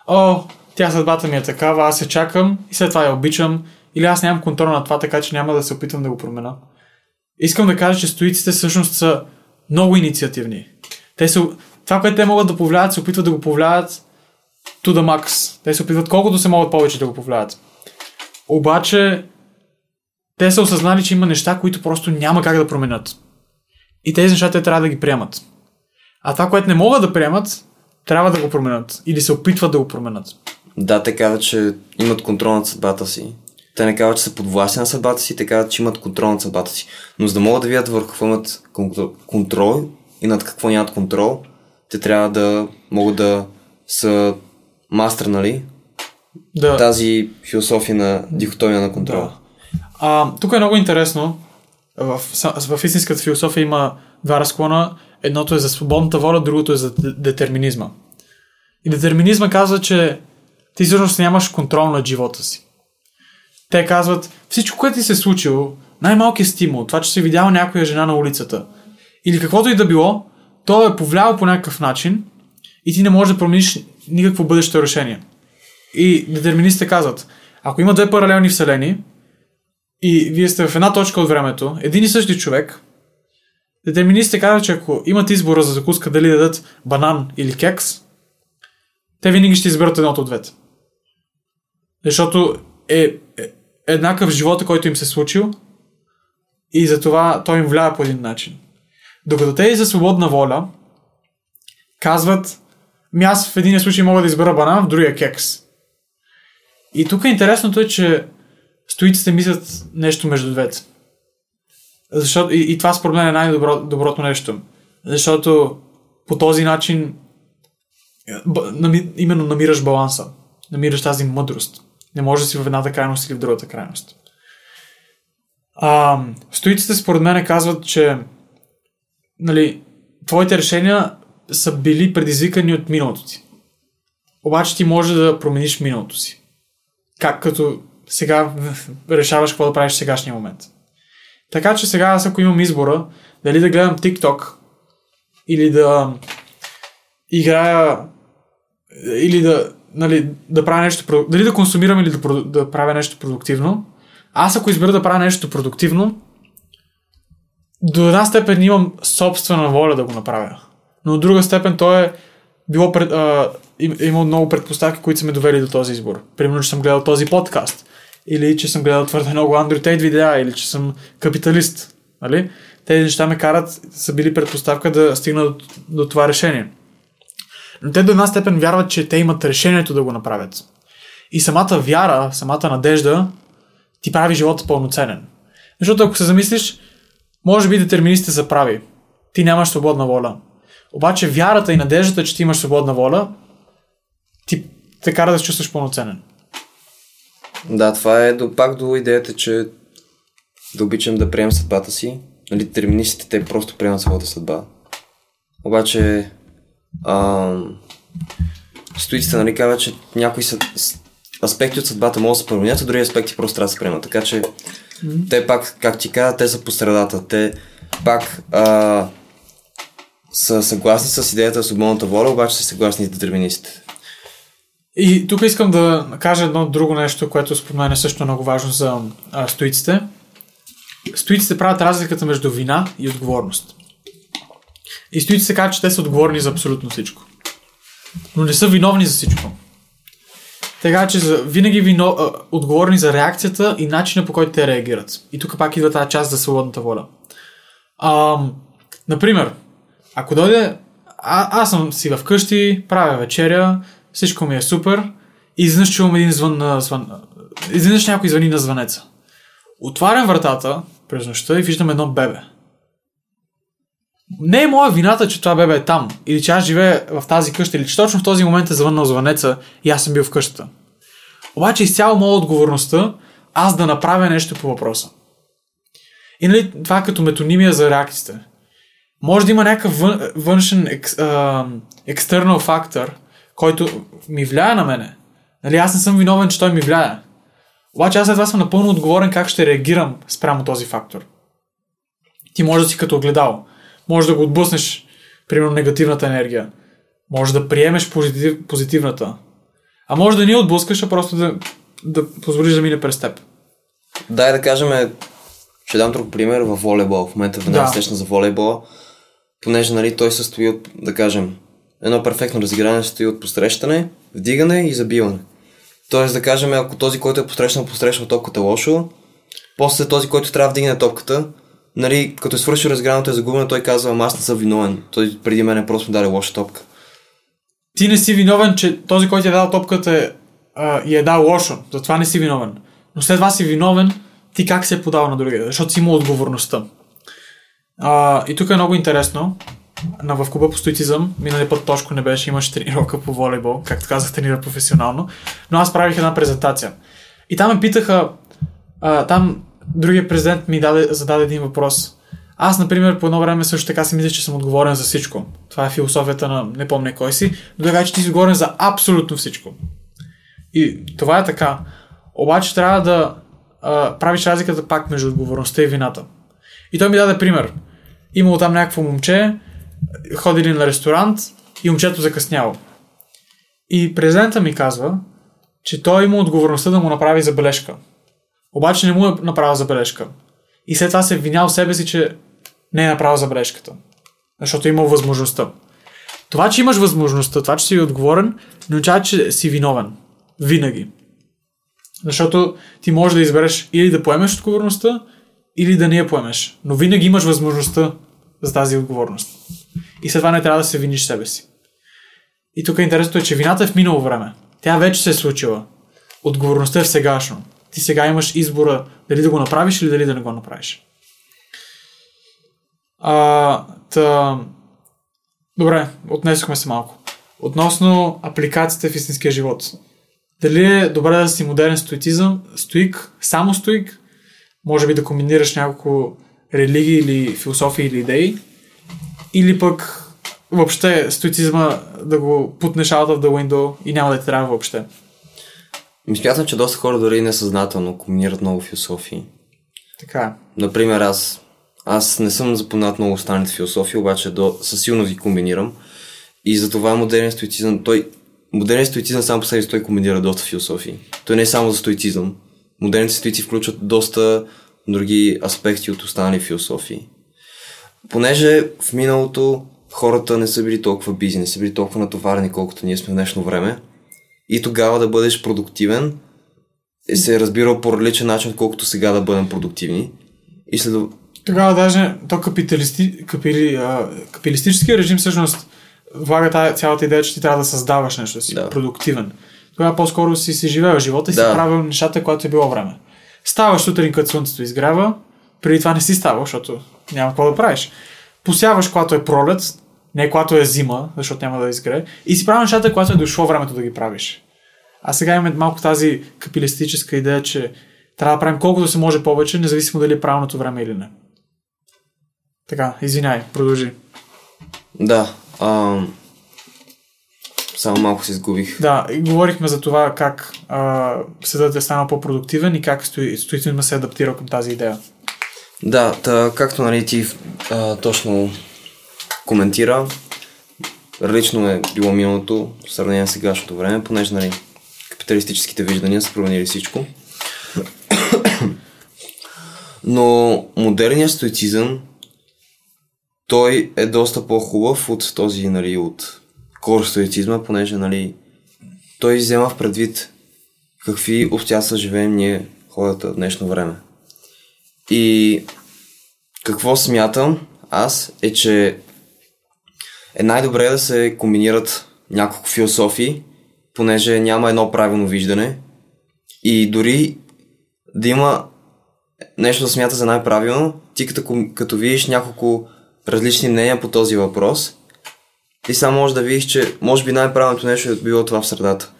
A: О, тя съдбата ми е такава, аз я чакам и след това я обичам. Или аз нямам контрол на това, така че няма да се опитвам да го променя. Искам да кажа, че стоиците всъщност са много инициативни. Те са, това, което те могат да повлияват, се опитват да го повлияват to the max. Те се опитват колкото се могат повече да го повлияват. Обаче, те са осъзнали, че има неща, които просто няма как да променят. И тези неща те трябва да ги приемат. А това, което не могат да приемат, трябва да го променят. Или се опитват да го променят.
B: Да, те казват, че имат контрол над съдбата си. Те не казват, че са подвластни на съдбата си, те казват, че имат контрол над съдбата си. Но за да могат да видят върху какво имат кон- контрол и над какво нямат контрол, те трябва да могат да са мастер, нали?
A: Да.
B: Тази философия на дихотомия на контрол.
A: Да. А, тук е много интересно. В, са- в истинската философия има два разклона. Едното е за свободната воля, другото е за де- детерминизма. И детерминизма казва, че ти всъщност нямаш контрол над живота си. Те казват, всичко, което ти се е случило, най-малкият стимул, това, че си видял някоя жена на улицата, или каквото и да било, то е повлияло по някакъв начин и ти не можеш да промениш никакво бъдещо решение. И детерминистите казват, ако има две паралелни вселени и вие сте в една точка от времето, един и същи човек, детерминистите казват, че ако имат избора за закуска дали да дадат банан или кекс, те винаги ще изберат едното от двете. Защото е, е еднакъв живота, който им се е случил и затова той им влияе по един начин. Докато те и за свободна воля казват, ми аз в един случай мога да избера банан, в другия кекс. И тук интересното е, че стоиците мислят нещо между двете. Защото, и, и това според мен е най-доброто нещо. Защото по този начин е, именно намираш баланса. Намираш тази мъдрост. Не може да си в едната крайност или в другата крайност. А, стоиците според мен казват, че нали, твоите решения са били предизвикани от миналото ти. Обаче ти може да промениш миналото си. Как като сега решаваш какво да правиш в сегашния момент. Така че сега аз ако имам избора дали да гледам TikTok или да играя или да, нали, да правя нещо, дали да консумирам или да, да правя нещо продуктивно, аз ако избера да правя нещо продуктивно, до една степен имам собствена воля да го направя. Но от друга степен то е било пред, а, им, имал много предпоставки, които са ме довели до този избор. Примерно, че съм гледал този подкаст. Или че съм гледал твърде много Андрю Тейт видеа, или че съм капиталист. Нали? Тези неща ме карат, са били предпоставка да стигна до, до това решение. Но те до една степен вярват, че те имат решението да го направят. И самата вяра, самата надежда ти прави живота пълноценен. Защото ако се замислиш, може би детерминистите са прави. Ти нямаш свободна воля. Обаче вярата и надеждата, че ти имаш свободна воля, ти те кара да се чувстваш пълноценен.
B: Да, това е до, пак до идеята, че да обичам да приемам съдбата си. Нали, детерминистите, те просто приемат своята съдба. Обаче, ам, стоиците, нали, казват, че някои са, аспекти от съдбата могат да се променят, а други аспекти просто трябва да се приемат. Така че, те пак, как ти каза, те са по средата. Те пак а, са съгласни с идеята за свободната воля, обаче са съгласни с детерминистите.
A: И тук искам да кажа едно друго нещо, което според мен е също много важно за а, стоиците. Стоиците правят разликата между вина и отговорност. И стоиците казват, че те са отговорни за абсолютно всичко. Но не са виновни за всичко. Така че винаги вино, а, отговорни за реакцията и начина по който те реагират. И тук пак идва тази част за свободната воля. А, например, ако дойде, а, аз съм си вкъщи, правя вечеря, всичко ми е супер И изведнъж чувам един звън на звън... Изведнъж някой звъни на звънеца. Отварям вратата през нощта и виждам едно бебе. Не е моя вината, че това бебе е там. Или че аз живея в тази къща. Или че точно в този момент е звъннал звънеца и аз съм бил в къщата. Обаче изцяло моя отговорността аз да направя нещо по въпроса. И нали, това е като метонимия за реакциите. Може да има някакъв вън, външен екстернал фактор, който ми влияе на мене. Нали, аз не съм виновен, че той ми влияе. Обаче аз след това съм напълно отговорен как ще реагирам спрямо този фактор. Ти може да си като огледал. Може да го отблъснеш, примерно, негативната енергия. Може да приемеш позитив, позитивната. А може да не отблъскаш, а просто да, да позволиш да мине през теб.
B: Дай да кажем, ще дам друг пример в волейбол. В момента веднага
A: Да.
B: срещна за волейбола, понеже нали, той се състои от, да кажем, едно перфектно разиграние се състои от посрещане, вдигане и забиване. Тоест да кажем, ако този, който е посрещнал, посрещнал топката лошо, после този, който трябва да вдигне топката, нали, като е свършил разигрането е загубено, той казва, аз не съм виновен. Той преди мен просто даде лоша топка.
A: Ти не си виновен, че този, който ти е дал топката е, и е дал лошо. Затова не си виновен. Но след това си виновен ти как се е подал на другия, защото си има отговорността. А, и тук е много интересно. На в клуба по стоицизъм, минали път Тошко не беше, имаше тренировка по волейбол, както казах, тренира професионално, но аз правих една презентация. И там ме питаха, а, там другия президент ми даде, зададе един въпрос. Аз, например, по едно време също така си мисля, че съм отговорен за всичко. Това е философията на не помня кой си, но така, че ти си отговорен за абсолютно всичко. И това е така. Обаче трябва да а, правиш разликата пак между отговорността и вината. И той ми даде пример. Имало там някакво момче, ходили на ресторант и момчето закъсняло. И президента ми казва, че той има отговорността да му направи забележка. Обаче не му е направил забележка. И след това се е винял себе си, че не е направил забележката. Защото е имал възможността. Това, че имаш възможността, това, че си отговорен, не означава, че си виновен. Винаги. Защото ти можеш да избереш или да поемеш отговорността, или да не я поемеш. Но винаги имаш възможността за тази отговорност. И след това не трябва да се виниш себе си. И тук е интересното е, че вината е в минало време. Тя вече се е случила. Отговорността е в сегашно. Ти сега имаш избора дали да го направиш или дали да не го направиш. А, та... Добре, отнесохме се малко. Относно апликациите в истинския живот. Дали е добре да си модерен стоицизъм, стоик, само стоик, може би да комбинираш няколко религии или философии или идеи, или пък въобще стоицизма да го путнеш out of the window и няма да ти трябва въобще.
B: Ми смятам, че доста хора дори несъзнателно комбинират много философии.
A: Така.
B: Например, аз, аз не съм запознат много останалите философии, обаче до, със силно ги комбинирам. И затова модерен стоицизъм, той, модерен стоицизъм сам по себе си той комбинира доста философии. Той не е само за стоицизъм. Модерните стоици включват доста други аспекти от останали философии. Понеже в миналото хората не са били толкова бизи, не са били толкова натоварени, колкото ние сме в днешно време. И тогава да бъдеш продуктивен е се е разбирал по различен начин, колкото сега да бъдем продуктивни. И след...
A: Тогава даже то капиталисти, капили, а, капиталистическия режим всъщност влага тая, цялата идея, че ти трябва да създаваш нещо, си
B: Да.
A: продуктивен. Тогава по-скоро си си живеел живота и си
B: Да.
A: правил нещата, когато е било време. Ставаш сутрин, като слънцето изгрява, преди това не си ставал, защото няма какво да правиш. Посяваш, когато е пролет, не когато е зима, защото няма да изгрее, и си правиш нещата, когато е дошло времето да ги правиш. А сега имаме малко тази капиталистическа идея, че трябва да правим колкото се може повече, независимо дали е правилното време или не. Така, извиняй, продължи.
B: Да. А... Само малко се изгубих.
A: Да, и говорихме за това как а, съдът е станал по-продуктивен и как стои, стоицизма се адаптирал към тази идея.
B: Да, та, както нали, ти а, точно коментира, различно е било миналото в сравнение с сегашното време, понеже нали, капиталистическите виждания са променили всичко. Но модерният стоицизъм той е доста по-хубав от този, нали, от кор стоицизма, понеже, нали, той взема в предвид какви обстоятелства живеем ние, хората в днешно време. И какво смятам аз е, че е най-добре да се комбинират няколко философии понеже няма едно правилно виждане и дори да има нещо да смята за най-правилно, ти като, като видиш няколко различни мнения по този въпрос, ти само можеш да видиш, че може би най-правилното нещо е било това в средата.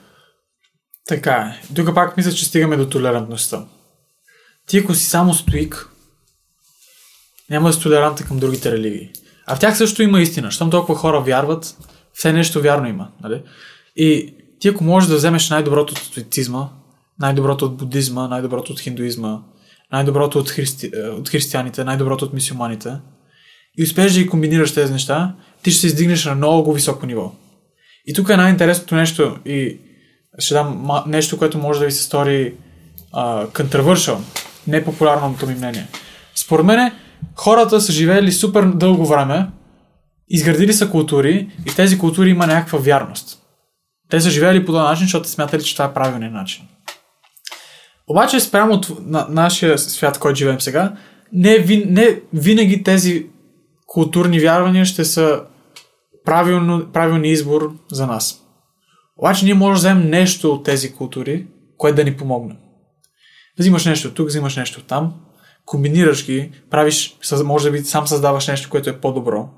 A: Така е. Тук пак мисля, че стигаме до толерантността. Ти ако си само стоик, няма да си толерантен към другите религии. А в тях също има истина. Щом толкова хора вярват, все нещо вярно има. Нали? И ти ако можеш да вземеш най-доброто от стоицизма, най-доброто от будизма, най-доброто от хиндуизма, най-доброто от, христи... е, от християните, най-доброто от мисиоманите и успееш да ги комбинираш тези неща, ти ще се издигнеш на много високо ниво. И тук е най-интересното нещо и ще дам нещо, което може да ви се стори controversial, непопулярното ми мнение. Според мен хората са живеели супер дълго време, изградили са култури и тези култури има някаква вярност. Те са живеели по този начин, защото смятали, че това е правилният начин. Обаче спрямо от на, нашия свят, който живеем сега, не, ви- не винаги тези културни вярвания ще са правилно, правилни избор за нас. Обаче ние можем да вземем нещо от тези култури, което да ни помогне. Взимаш нещо тук, взимаш нещо там, комбинираш ги, правиш, може би сам създаваш нещо, което е по-добро.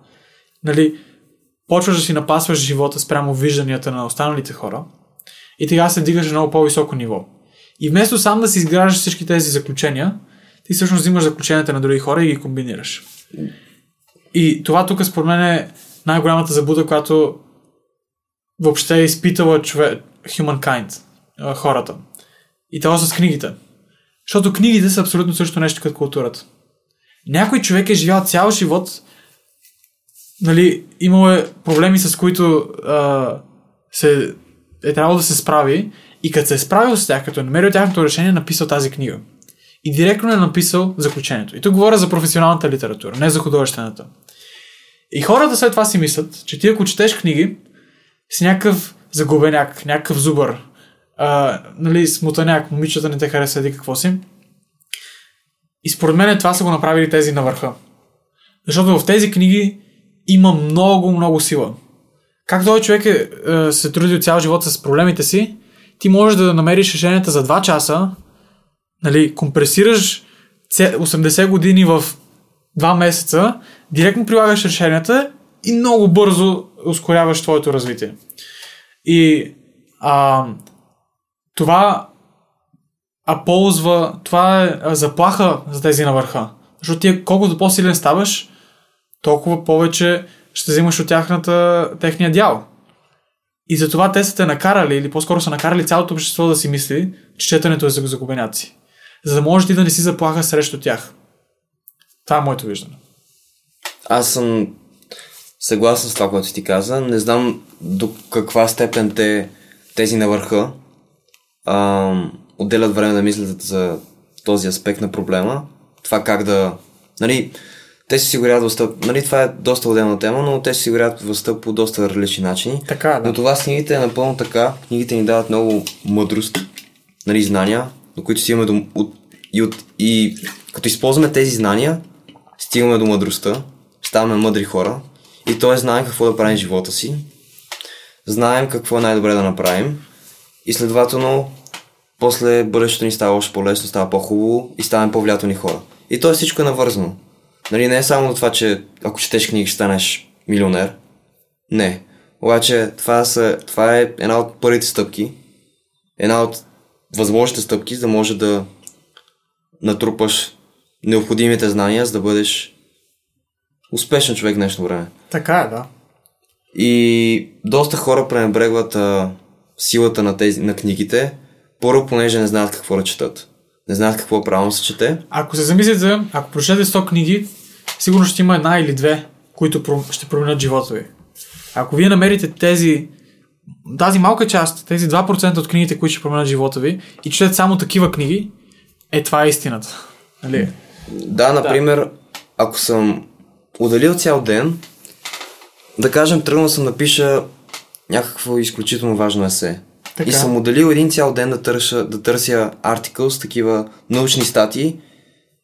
A: Нали, почваш да си напасваш живота спрямо вижданията на останалите хора и тогава се дигаш на много по-високо ниво. И вместо сам да си изграждаш всички тези заключения, ти всъщност взимаш заключенията на други хора и ги комбинираш. И това тук според мен е най-голямата забуда, която въобще е изпитала човек, humankind, хората. И това с книгите. Защото книгите са абсолютно също нещо като културата. Някой човек е живял цял живот, нали, имал е проблеми, с които а, се, е трябвало да се справи и като се е справил с тях, като е намерил тяхното решение, е написал тази книга. И директно е написал заключението. И тук говоря за професионалната литература, не за художествената. И хората след това си мислят, че ти ако четеш книги, си някакъв загубеняк, някакъв зубър, а, нали, смутаняк, момичета не те хареса, еди какво си. И според мен това са го направили тези на върха. Защото в тези книги има много, много сила. Как този човек е, е, се трудил цял живот с проблемите си, ти можеш да намериш решенията за 2 часа, нали, компресираш це- 80 години в 2 месеца, директно прилагаш решенията и много бързо ускоряваш твоето развитие. И а, това а ползва, това е заплаха за тези на върха. Защото ти колкото по-силен ставаш, толкова повече ще взимаш от тяхната, техния дял. И затова те са те накарали, или по-скоро са накарали цялото общество да си мисли, че четенето е за загубеняци. За да може ти да не си заплаха срещу тях. Това е моето виждане.
B: Аз съм съгласен с това, което ти каза. Не знам до каква степен те, тези на върха а, отделят време да мислят за този аспект на проблема. Това как да... Нали, те си осигуряват властта. Нали, това е доста отделна тема, но те си осигуряват властта по доста различни начини.
A: Така, да.
B: Но това с книгите е напълно така. Книгите ни дават много мъдрост, нали, знания, до които стигаме до... От, и, от, и като използваме тези знания, стигаме до мъдростта, ставаме мъдри хора и т.е. знаем какво да правим в живота си, знаем какво е най-добре да направим и следователно после бъдещето ни става още по-лесно, става по-хубаво и ставаме по-влиятелни хора. И то всичко е навързано. Нали, не е само това, че ако четеш книги ще станеш милионер. Не. Обаче това, са, това е една от първите стъпки, една от възможните стъпки, за да може да натрупаш необходимите знания, за да бъдеш успешен човек в днешно време.
A: Така е, да.
B: И доста хора пренебрегват а, силата на, тези, на книгите, първо понеже не знаят какво да четат. Не знаят какво правилно се чете.
A: Ако се замислите, ако прочетете 100 книги, сигурно ще има една или две, които ще променят живота ви. Ако вие намерите тези, тази малка част, тези 2% от книгите, които ще променят живота ви и четете само такива книги, е това е истината. Нали?
B: Да, например, ако съм удалил цял ден, да кажем, тръгнал съм да пиша някакво изключително важно есе.
A: Така.
B: И съм отделил един цял ден да търся, да търся артикъл с такива научни статии,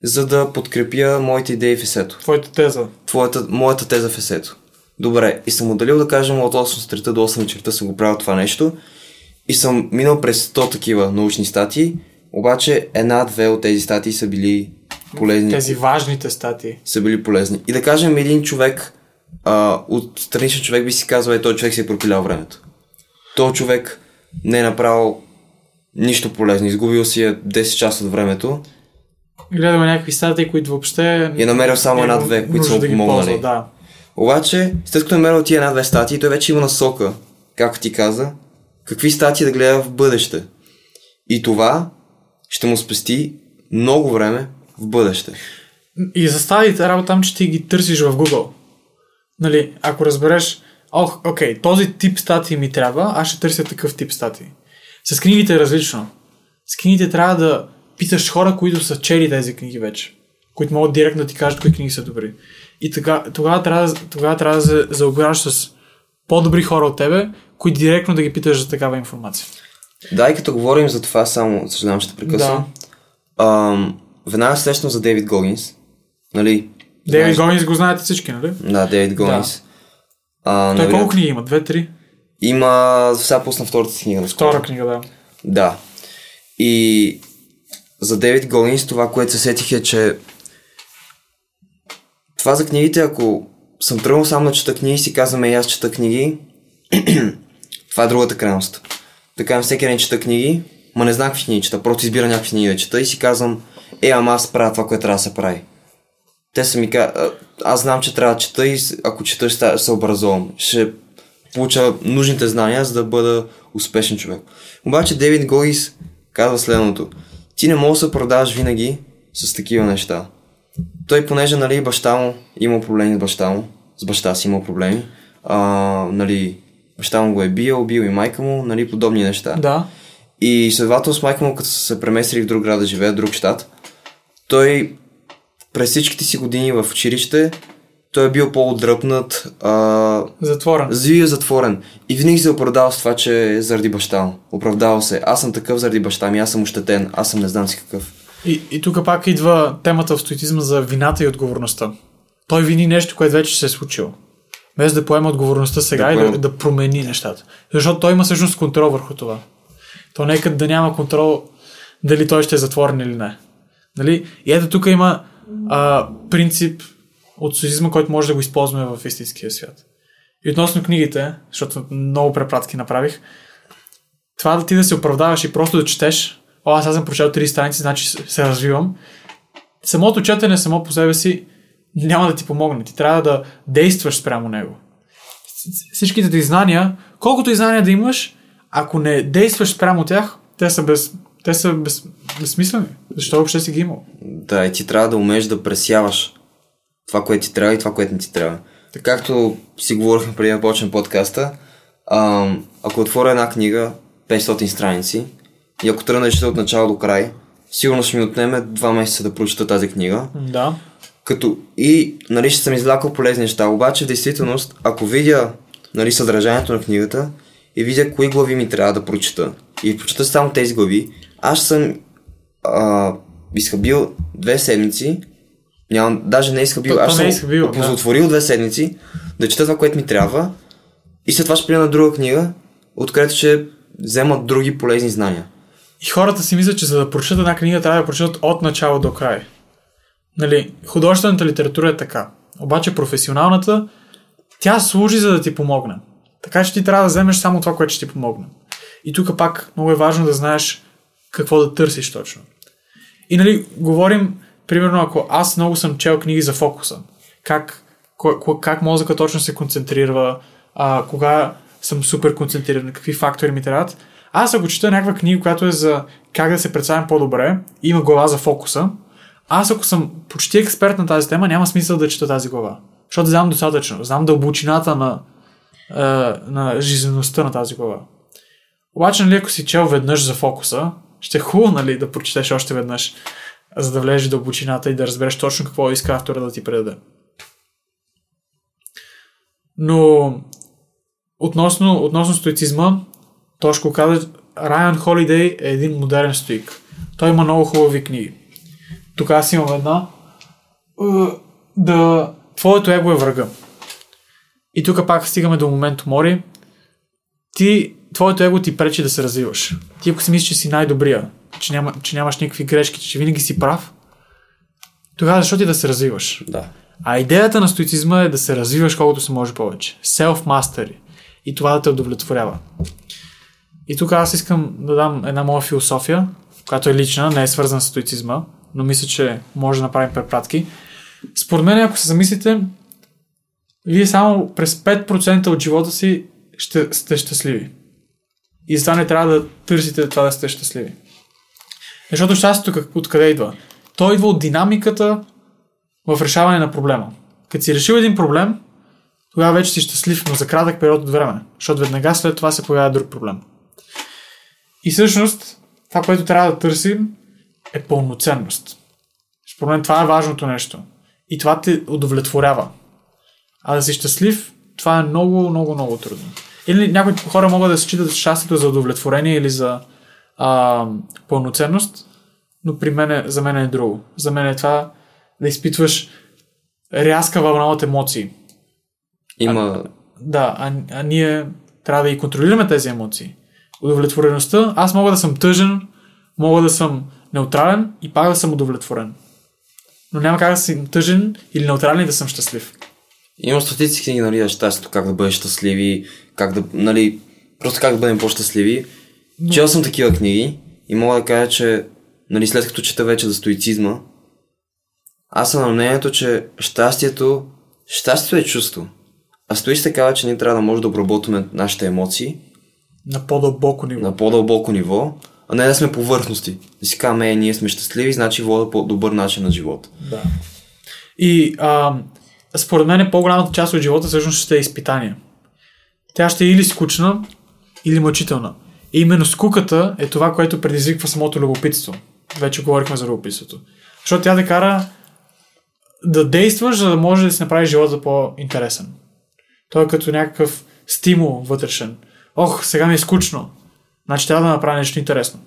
B: за да подкрепя моите идеи в есето.
A: Твоята теза.
B: Твоята, моята теза в есето. Добре, и съм отделил да кажем от 8 сутринта до 8 вечерта съм го правил това нещо. и съм минал през 100 такива научни статии, обаче една-две от тези статии са били полезни.
A: Тези важните статии.
B: Са били полезни. И да кажем един човек, а, от страничен човек би си казал, е, той човек си е пропилял времето. Той човек не е направил нищо полезно. Изгубил си е 10 часа от времето.
A: Гледаме някакви статии, които въобще...
B: И е намерил само една-две, които са му
A: да
B: помогнали.
A: да.
B: Обаче, след като е намерил тия една-две статии, той вече има насока, както ти каза, какви статии да гледа в бъдеще. И това ще му спести много време в бъдеще.
A: И за стадиите работа там, че ти ги търсиш в Google. Нали, ако разбереш, ох, окей, този тип статии ми трябва, аз ще търся такъв тип статии. С книгите е различно. С книгите трябва да питаш хора, които са чели тези книги вече. Които могат директно да ти кажат кои книги са добри. И така, тогава трябва, да- тогава трябва да се заобграш с по-добри хора от тебе, които директно да ги питаш за такава информация.
B: Да, и като говорим за това, само съжалявам, ще прекъсвам. Ам, веднага се сещам за Дейвид Гогинс. Нали?
A: Дейвид
B: Знаеш-
A: Гонис го знаете всички, нали?
B: Да, Дейвид Гогинс. А,
A: Той колко книги има? Две, три?
B: Има, сега пусна втората си книга.
A: Втора книга, да.
B: Да. И за Дейвид Гогинс това, което се сетих е, че това за книгите, ако съм тръгнал само да чета книги и си казваме и аз чета книги, това е другата крайност. Така всеки ден чета книги, ма не знам какви книги чета, просто избира някакви книги да чета и си казвам, е, ама аз правя това, което трябва да се прави. Те са ми ка... Аз знам, че трябва да чета и ако чета, ще се образувам. Ще получа нужните знания, за да бъда успешен човек. Обаче Дейвид Гогис казва следното. Ти не можеш да се продаваш винаги с такива неща. Той, понеже, нали, баща му има проблеми с баща му, с баща си има проблеми, а, нали, баща му го е бил, бил и майка му, нали, подобни неща.
A: Да.
B: И следователно с майка му, като са се преместили в друг град да живее, в друг щат, той през всичките си години в училище, той е бил по-отдръпнат, а,
A: Затворен.
B: Зви е затворен. И винаги се е оправдавал с това, че е заради баща му. Оправдавал се. Аз съм такъв заради баща ми, аз съм ощетен, аз съм не знам си какъв.
A: И, и тук пак идва темата в стоицизма за вината и отговорността. Той вини нещо, което вече се е случило. Без да поема отговорността сега
B: Да
A: и да, да промени нещата. Защото той има всъщност контрол върху това. То нека да няма контрол дали той ще е затворен или не. Нали? И ето тук има а, принцип от стоицизма, който може да го използваме в истинския свят. И относно книгите, защото много препратки направих, това да ти да се оправдаваш и просто да четеш, о, аз съм прочел 3 страници, значи се развивам. Самото четене само по себе си няма да ти помогне. Ти трябва да действаш спрямо него. Всичките ти знания, колкото и знания да имаш, ако не действаш спрямо тях, те са, без, те са без, безсмислени. Защо въобще си ги имал?
B: Да, и ти трябва да умееш да пресяваш това, което ти трябва и това, което не ти трябва. Така както си говорихме преди да почнем подкаста, ако отворя една книга, 500 страници, и ако тръгна да чета от начало до край, сигурно ще ми отнеме 2 месеца да прочета тази книга.
A: Да.
B: Като и, нали, ще съм извлякал полезни неща, обаче в действителност, ако видя, нали, съдържанието на книгата и видя кои глави ми трябва да прочета и прочета само тези глави, аз съм а, изхабил две седмици, нямам, даже не е изхабил,
A: То-
B: аз
A: е
B: съм
A: изхабил, да.
B: две седмици да чета това, което ми трябва и след това ще на друга книга, откъдето ще взема други полезни знания.
A: И хората си мислят, че за да прочитат една книга, трябва да прочитат от начало до край. Нали, художествената литература е така. Обаче професионалната, тя служи за да ти помогне. Така че ти трябва да вземеш само това, което ще ти помогне. И тук пак много е важно да знаеш какво да търсиш точно. И нали, говорим, примерно, ако аз много съм чел книги за фокуса, как, ко, как мозъка точно се концентрира, а, кога съм супер концентриран, какви фактори ми трябват. Аз ако чета някаква книга, която е за как да се представям по-добре, има глава за фокуса, аз ако съм почти експерт на тази тема, няма смисъл да чета тази глава. Защото знам достатъчно. Знам дълбочината на, на жизнеността на тази глава. Обаче, нали, ако си чел веднъж за фокуса, ще е хубаво, нали, да прочетеш още веднъж, за да влезеш в дълбочината и да разбереш точно какво иска автора да ти предаде. Но относно, относно стоицизма, Тошко каза, Райан Холидей е един модерен стоик. Той има много хубави книги. Тук аз имам една. Е, Да, твоето его е врага. И тук пак стигаме до момент Мори. Ти твоето его ти пречи да се развиваш. Ти ако си мислиш, че си най-добрия, че, няма, че нямаш никакви грешки, че винаги си прав, тогава защо ти да се развиваш?
B: Да.
A: А идеята на стоицизма е да се развиваш колкото се може повече. Self-mastery. И това да те удовлетворява. И тук аз искам да дам една моя философия, която е лична, не е свързана с стоицизма, но мисля, че може да направим препратки. Според мен, ако се замислите, вие само през 5% от живота си ще сте щастливи. И затова не трябва да търсите това да сте щастливи. Защото щастието откъде идва? То идва от динамиката в решаване на проблема. Като си решил един проблем, тогава вече си щастлив, но за кратък период от време. Защото веднага след това се появява друг проблем. И всъщност, това, което трябва да търсим, е пълноценност. Според мен това е важното нещо. И това те удовлетворява. А да си щастлив, това е много, много, много трудно. Или някои хора могат да се считат щастието за удовлетворение или за а, пълноценност, но при мен, за мен е друго. За мен е това да изпитваш рязка вълна от емоции.
B: Има...
A: Да, а, а ние трябва да и контролираме тези емоции. Удовлетвореността, аз мога да съм тъжен, мога да съм неутрален и пак да съм удовлетворен. Но няма как да съм тъжен или неутрален и да съм щастлив.
B: Има стотици книги, нали, за щастието, как да бъдеш щастливи, как да, нали, просто как да бъдем по-щастливи. Но... Чел съм такива книги и мога да кажа, че, нали, след като чета вече за стоицизма, аз съм на мнението, че щастието, щастието е чувство. А стоиците казва, че ние трябва да може да обработваме нашите емоции.
A: На по-дълбоко ниво.
B: На по-дълбоко ниво, а не да сме повърхности. Да си казваме, ние сме щастливи, значи вода по-добър начин на живота.
A: Да. И а, според мен по-голямата част от живота всъщност ще е изпитание. Тя ще е или скучна, или мъчителна. И именно скуката е това, което предизвиква самото любопитство. Вече говорихме за любопитството. Защото тя да кара да действаш, за да може да си направиш живота по-интересен. Той е като някакъв стимул вътрешен. Ох, сега ми е скучно. Значи трябва да направя нещо интересно.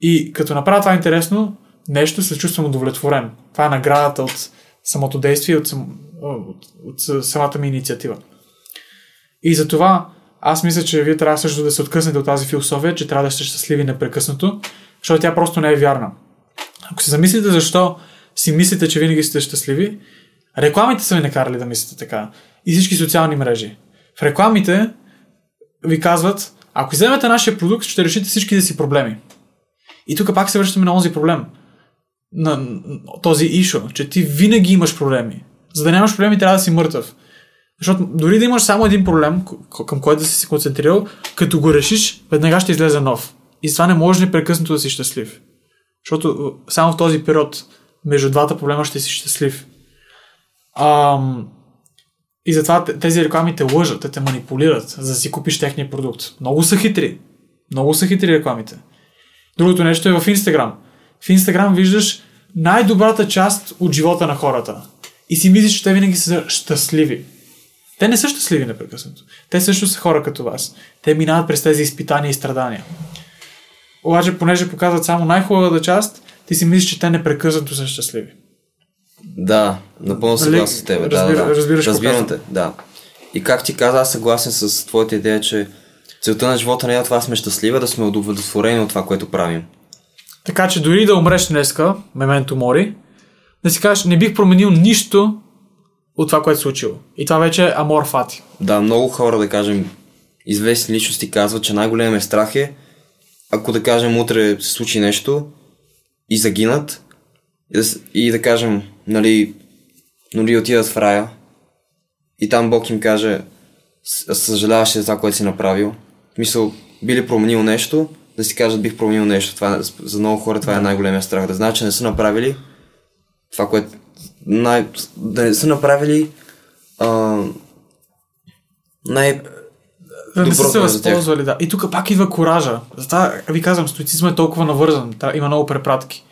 A: И като направя това интересно, нещо се чувствам удовлетворен. Това е наградата от самото действие, от, сам, от, от, самата ми инициатива. И затова аз мисля, че вие трябва също да се откъснете от тази философия, че трябва да сте щастливи непрекъснато, защото тя просто не е вярна. Ако се замислите защо си мислите, че винаги сте щастливи, рекламите са ви накарали да мислите така. И всички социални мрежи. В рекламите ви казват, ако вземете нашия продукт, ще решите всичките си проблеми. И тук пак се връщаме на този проблем. На този ишо, че ти винаги имаш проблеми. За да нямаш проблеми, трябва да си мъртъв. Защото дори да имаш само един проблем, към който да си се концентрирал, като го решиш, веднага ще излезе нов. И това не можеш непрекъснато да си щастлив. Защото само в този период между двата проблема ще си щастлив. Ам, и затова тези реклами те лъжат, те те манипулират, за да си купиш техния продукт. Много са хитри. Много са хитри рекламите. Другото нещо е в Инстаграм. В Инстаграм виждаш най-добрата част от живота на хората. И си мислиш, че те винаги са щастливи. Те не са щастливи непрекъснато. Те също са хора като вас. Те минават през тези изпитания и страдания. Обаче, понеже показват само най-хубавата част, ти си мислиш, че те непрекъснато са щастливи.
B: Да, напълно
A: Нали,
B: съгласен с теб.
A: разбира-
B: да, да, да.
A: разбираш
B: Разбирам те, да. И как ти каза, аз съгласен с твоята идея, че целта на живота не е това сме щастливи, да сме удовлетворени от това, което правим.
A: Така че дори да умреш днеска, мементо мори, да си кажеш, не бих променил нищо от това, което се случило. И това вече е амор фати.
B: Да, много хора, да кажем, известни личности казват, че най-големият страх е, ако да кажем утре се случи нещо и загинат, и да, и да кажем, нали, нали отидат в рая и там Бог им каже, «С- съжаляваш за това, което си направил. Мисъл, би ли променил нещо, да си кажат, бих променил нещо. Това, за много хора това е най-големия страх. Да знаят, че не са направили това, което най... да не са направили а, най...
A: Да не са се възползвали, да. И тук пак идва коража. Затова ви казвам, стоицизма е толкова навързан. Та- Има много препратки.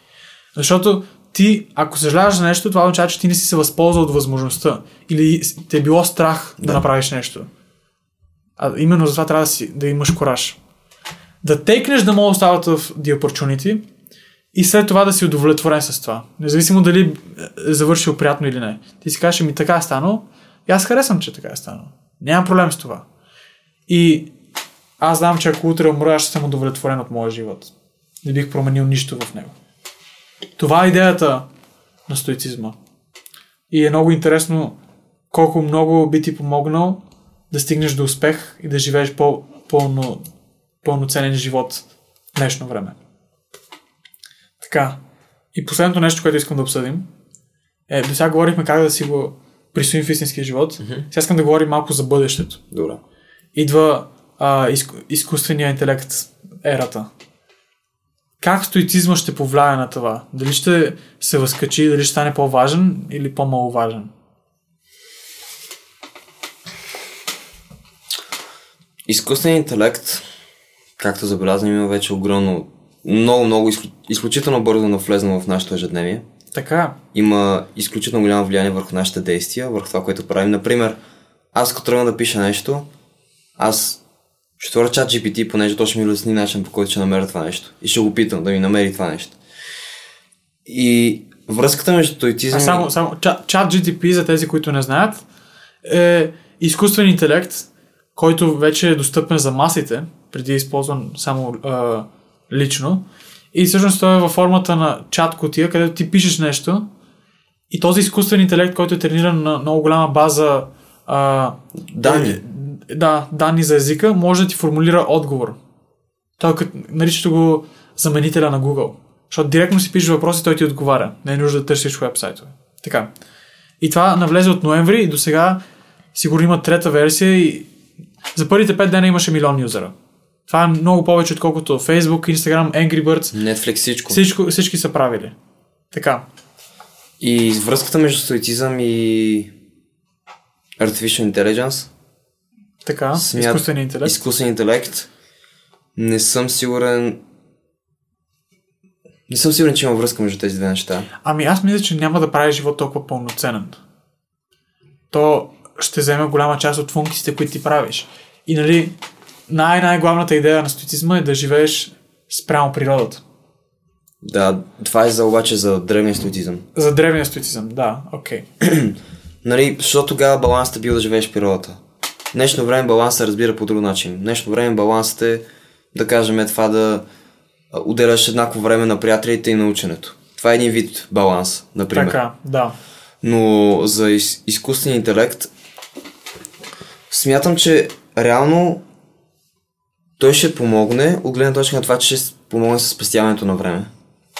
A: Защото ти, ако съжаляваш за нещо, това означава, че ти не си се възползвал от възможността. Или те е било страх да,
B: Да.
A: направиш нещо. А именно за това трябва да, си, да имаш кораж. Да текнеш да мога остават в the opportunity и след това да си удовлетворен с това. Независимо дали е завършил приятно или не. Ти си кажеш, ми така е станало. И аз харесвам, че така е станало. Нямам проблем с това. И аз знам, че ако утре умра, ще съм удовлетворен от моя живот. Не бих променил нищо в него. Това е идеята на стоицизма. И е много интересно колко много би ти помогнал да стигнеш до успех и да живееш по, пълно, пълноценен живот в днешно време. Така. И последното нещо, което искам да обсъдим, е, до сега говорихме как да си го присвоим в истинския живот. Mm-hmm. Сега искам да говорим малко за бъдещето.
B: Добре.
A: Идва а, изку, изкуствения интелект ерата. Как стоицизма ще повлияе на това? Дали ще се възкачи, дали ще стане по-важен или по-маловажен?
B: Изкуственият интелект, както забелязвам, има вече огромно, много, много, изклю... изключително бързо навлезна в нашето ежедневие.
A: Така.
B: Има изключително голямо влияние върху нашите действия, върху това, което правим. Например, аз като тръгна да пиша нещо, аз ще отворя чат GPT, понеже то ще ми лесни начин, по който ще намеря това нещо. И ще го питам да ми намери това нещо. И връзката между стоицизъм...
A: А само, само чат, чат GTP, за тези, които не знаят, е изкуствен интелект, който вече е достъпен за масите, преди е използван само а, лично. И всъщност той е във формата на чат котия, където ти пишеш нещо и този изкуствен интелект, който е трениран на много голяма база а,
B: Данни.
A: е, да, данни за езика, може да ти формулира отговор. Той е като наричате го заменителя на Google. Защото директно си пишеш въпроси, той ти отговаря. Не е нужда да търсиш вебсайтове. Така. И това навлезе от ноември и до сега сигурно има трета версия и за първите 5 дена имаше милион юзера. Това е много повече, отколкото Facebook, Instagram, Angry Birds.
B: Netflix всичко.
A: Всичко, всички са правили. Така.
B: И връзката между стоицизъм и Artificial Intelligence,
A: Така.
B: Смят-
A: Изкуственият интелект.
B: изкуствен интелект, не съм сигурен... Не съм сигурен, че има връзка между тези две неща.
A: Ами аз мисля, че няма да прави живот толкова пълноценен. То ще вземе голяма част от функциите, които ти правиш. И нали, най-най-главната идея на стоицизма е да живееш спрямо природата.
B: Да, това е за обаче за древния стоицизъм.
A: За древния стоицизъм, да, окей.
B: Нали, защото тогава балансът е бил да живееш природата. Днешно време балансът се разбира по друг начин. Днешно време балансът е, да кажем, е това да отделяш еднакво време на приятелите и на ученето. Това е един вид баланс, например.
A: Така, да.
B: Но за из, изкуствен интелект смятам, че реално той ще помогне от гледна точка на това, че ще помогне с спестяването на време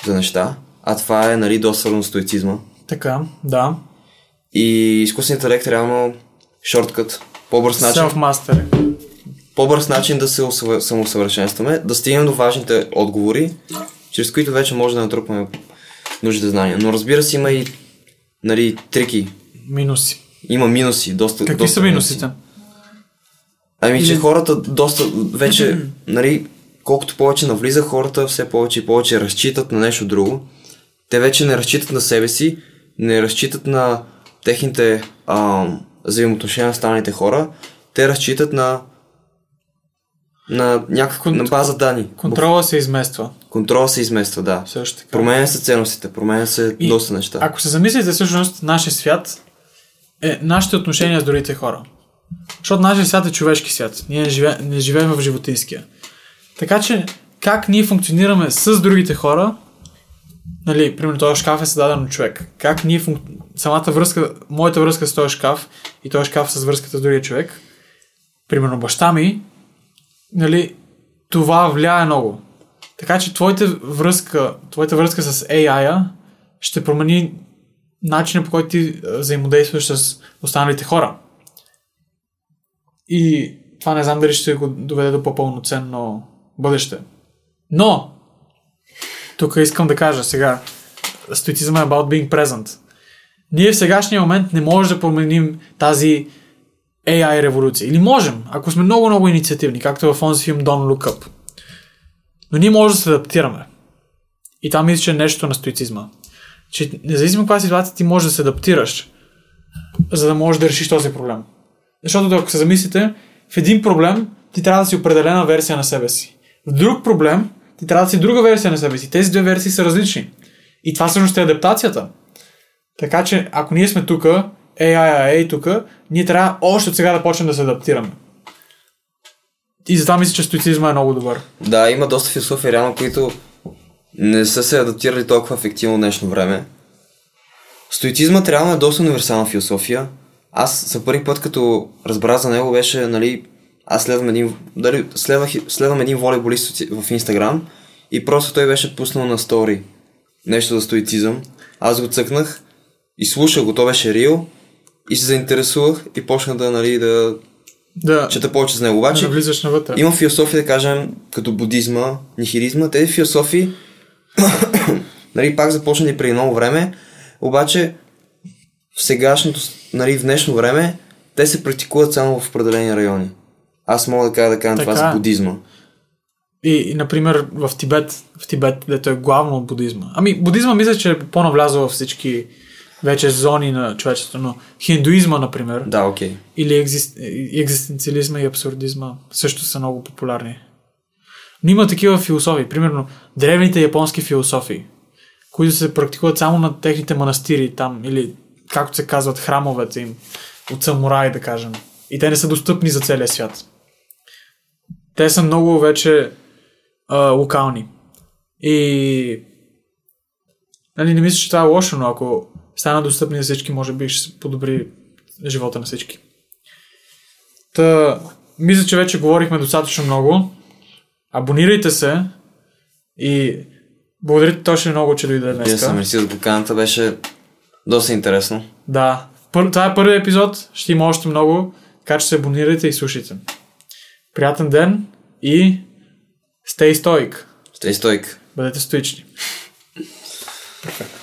B: за неща. А това е, нали, доста свързано стоицизма.
A: Така, да.
B: И изкуственият интелект реално шорткът, по-бърз начин,
A: Self-master.
B: по-бърз начин да се самоусъвършенстваме, да стигнем до важните отговори, чрез които вече може да натрупаме нужните знания. Но разбира се, има и нали, трики.
A: Минуси.
B: Има минуси. Доста,
A: Какви
B: доста
A: са минусите?
B: Ами, че хората доста вече, нали, колкото повече навлиза хората, все повече и повече разчитат на нещо друго. Те вече не разчитат на себе си, не разчитат на техните а, взаимоотношения с останалите хора, те разчитат на на някаква
A: Кон-
B: на база данни.
A: Контрола се измества.
B: Контрола се измества, да.
A: Също така.
B: Променя се ценностите, променя се
A: И
B: доста неща.
A: Ако се замислите, всъщност, нашия свят е нашите отношения с другите хора. Защото нашия свят е човешки свят. Ние не, живе, не живеем в животинския. Така че, как ние функционираме с другите хора, нали, примерно този шкаф е създаден от човек. Как ние функ... самата връзка, моята връзка с този шкаф и този шкаф с връзката с другия човек, примерно баща ми, нали, това влияе много. Така че твоята връзка, твоята връзка с AI-а ще промени начина по който ти взаимодействаш с останалите хора. И това не знам дали ще го доведе до по-пълноценно бъдеще. Но, тук искам да кажа сега, стоицизъм е about being present. Ние в сегашния момент не можем да променим тази AI революция. Или можем, ако сме много-много инициативни, както в онзи филм Don't Look Up. Но ние можем да се адаптираме. И там мисля, че е нещо на стоицизма. Че независимо каква ситуация ти можеш да се адаптираш, за да можеш да решиш този проблем. Защото ако се замислите, в един проблем ти трябва да си определена версия на себе си. В друг проблем ти трябва да си друга версия на себе си. Тези две версии са различни. И това всъщност е адаптацията. Така че, ако ние сме тук, AI, AI тук, ние трябва още от сега да почнем да се адаптираме. И затова мисля, че стоицизма е много добър.
B: Да, има доста философии, реално, които не са се адаптирали толкова ефективно в днешно време. Стоицизмът реално е доста универсална философия. Аз за първи път, като разбра за него, беше, нали, аз следвам един, дали, следвах, следвам един волейболист в Инстаграм и просто той беше пуснал на стори нещо за стоицизъм. Аз го цъкнах и слушах го, то беше рил и се заинтересувах и почнах да, нали, да
A: Да,
B: чета повече за него. Обаче,
A: да влизаш навътре.
B: има философия, да кажем, като будизма, нихилизма. Тези философии, нали, пак започнали преди много време, обаче в сегашното, нали, в днешно време, те се практикуват само в определени райони. Аз мога да кажа да кажа това за
A: е.
B: будизма.
A: И, и, например, в Тибет, в Тибет, дето е главно от будизма. Ами, будизма мисля, че е по-навлязъл във всички вече зони на човечеството, но хиндуизма, например,
B: Да, окей.
A: или екзист, екзистенциализма и абсурдизма също са много популярни. Но има такива философии, примерно древните японски философии, които се практикуват само на техните манастири там, или както се казват храмовете им, от самураи, да кажем. И те не са достъпни за целия свят. Те са много вече а, локални. И нали, не мисля, че това е лошо, но ако стана достъпни за всички, може би ще се подобри живота на всички. Та, мисля, че вече говорихме достатъчно много. Абонирайте се и благодаря ти точно много, че дойде днес.
B: се мерси за поканата, беше доста интересно.
A: Да. Пър, това е първият епизод. Ще има още много. Така че се абонирайте и слушайте. Приятен ден и stay stoic.
B: Стей стойк.
A: Бъдете стоични. Перфект.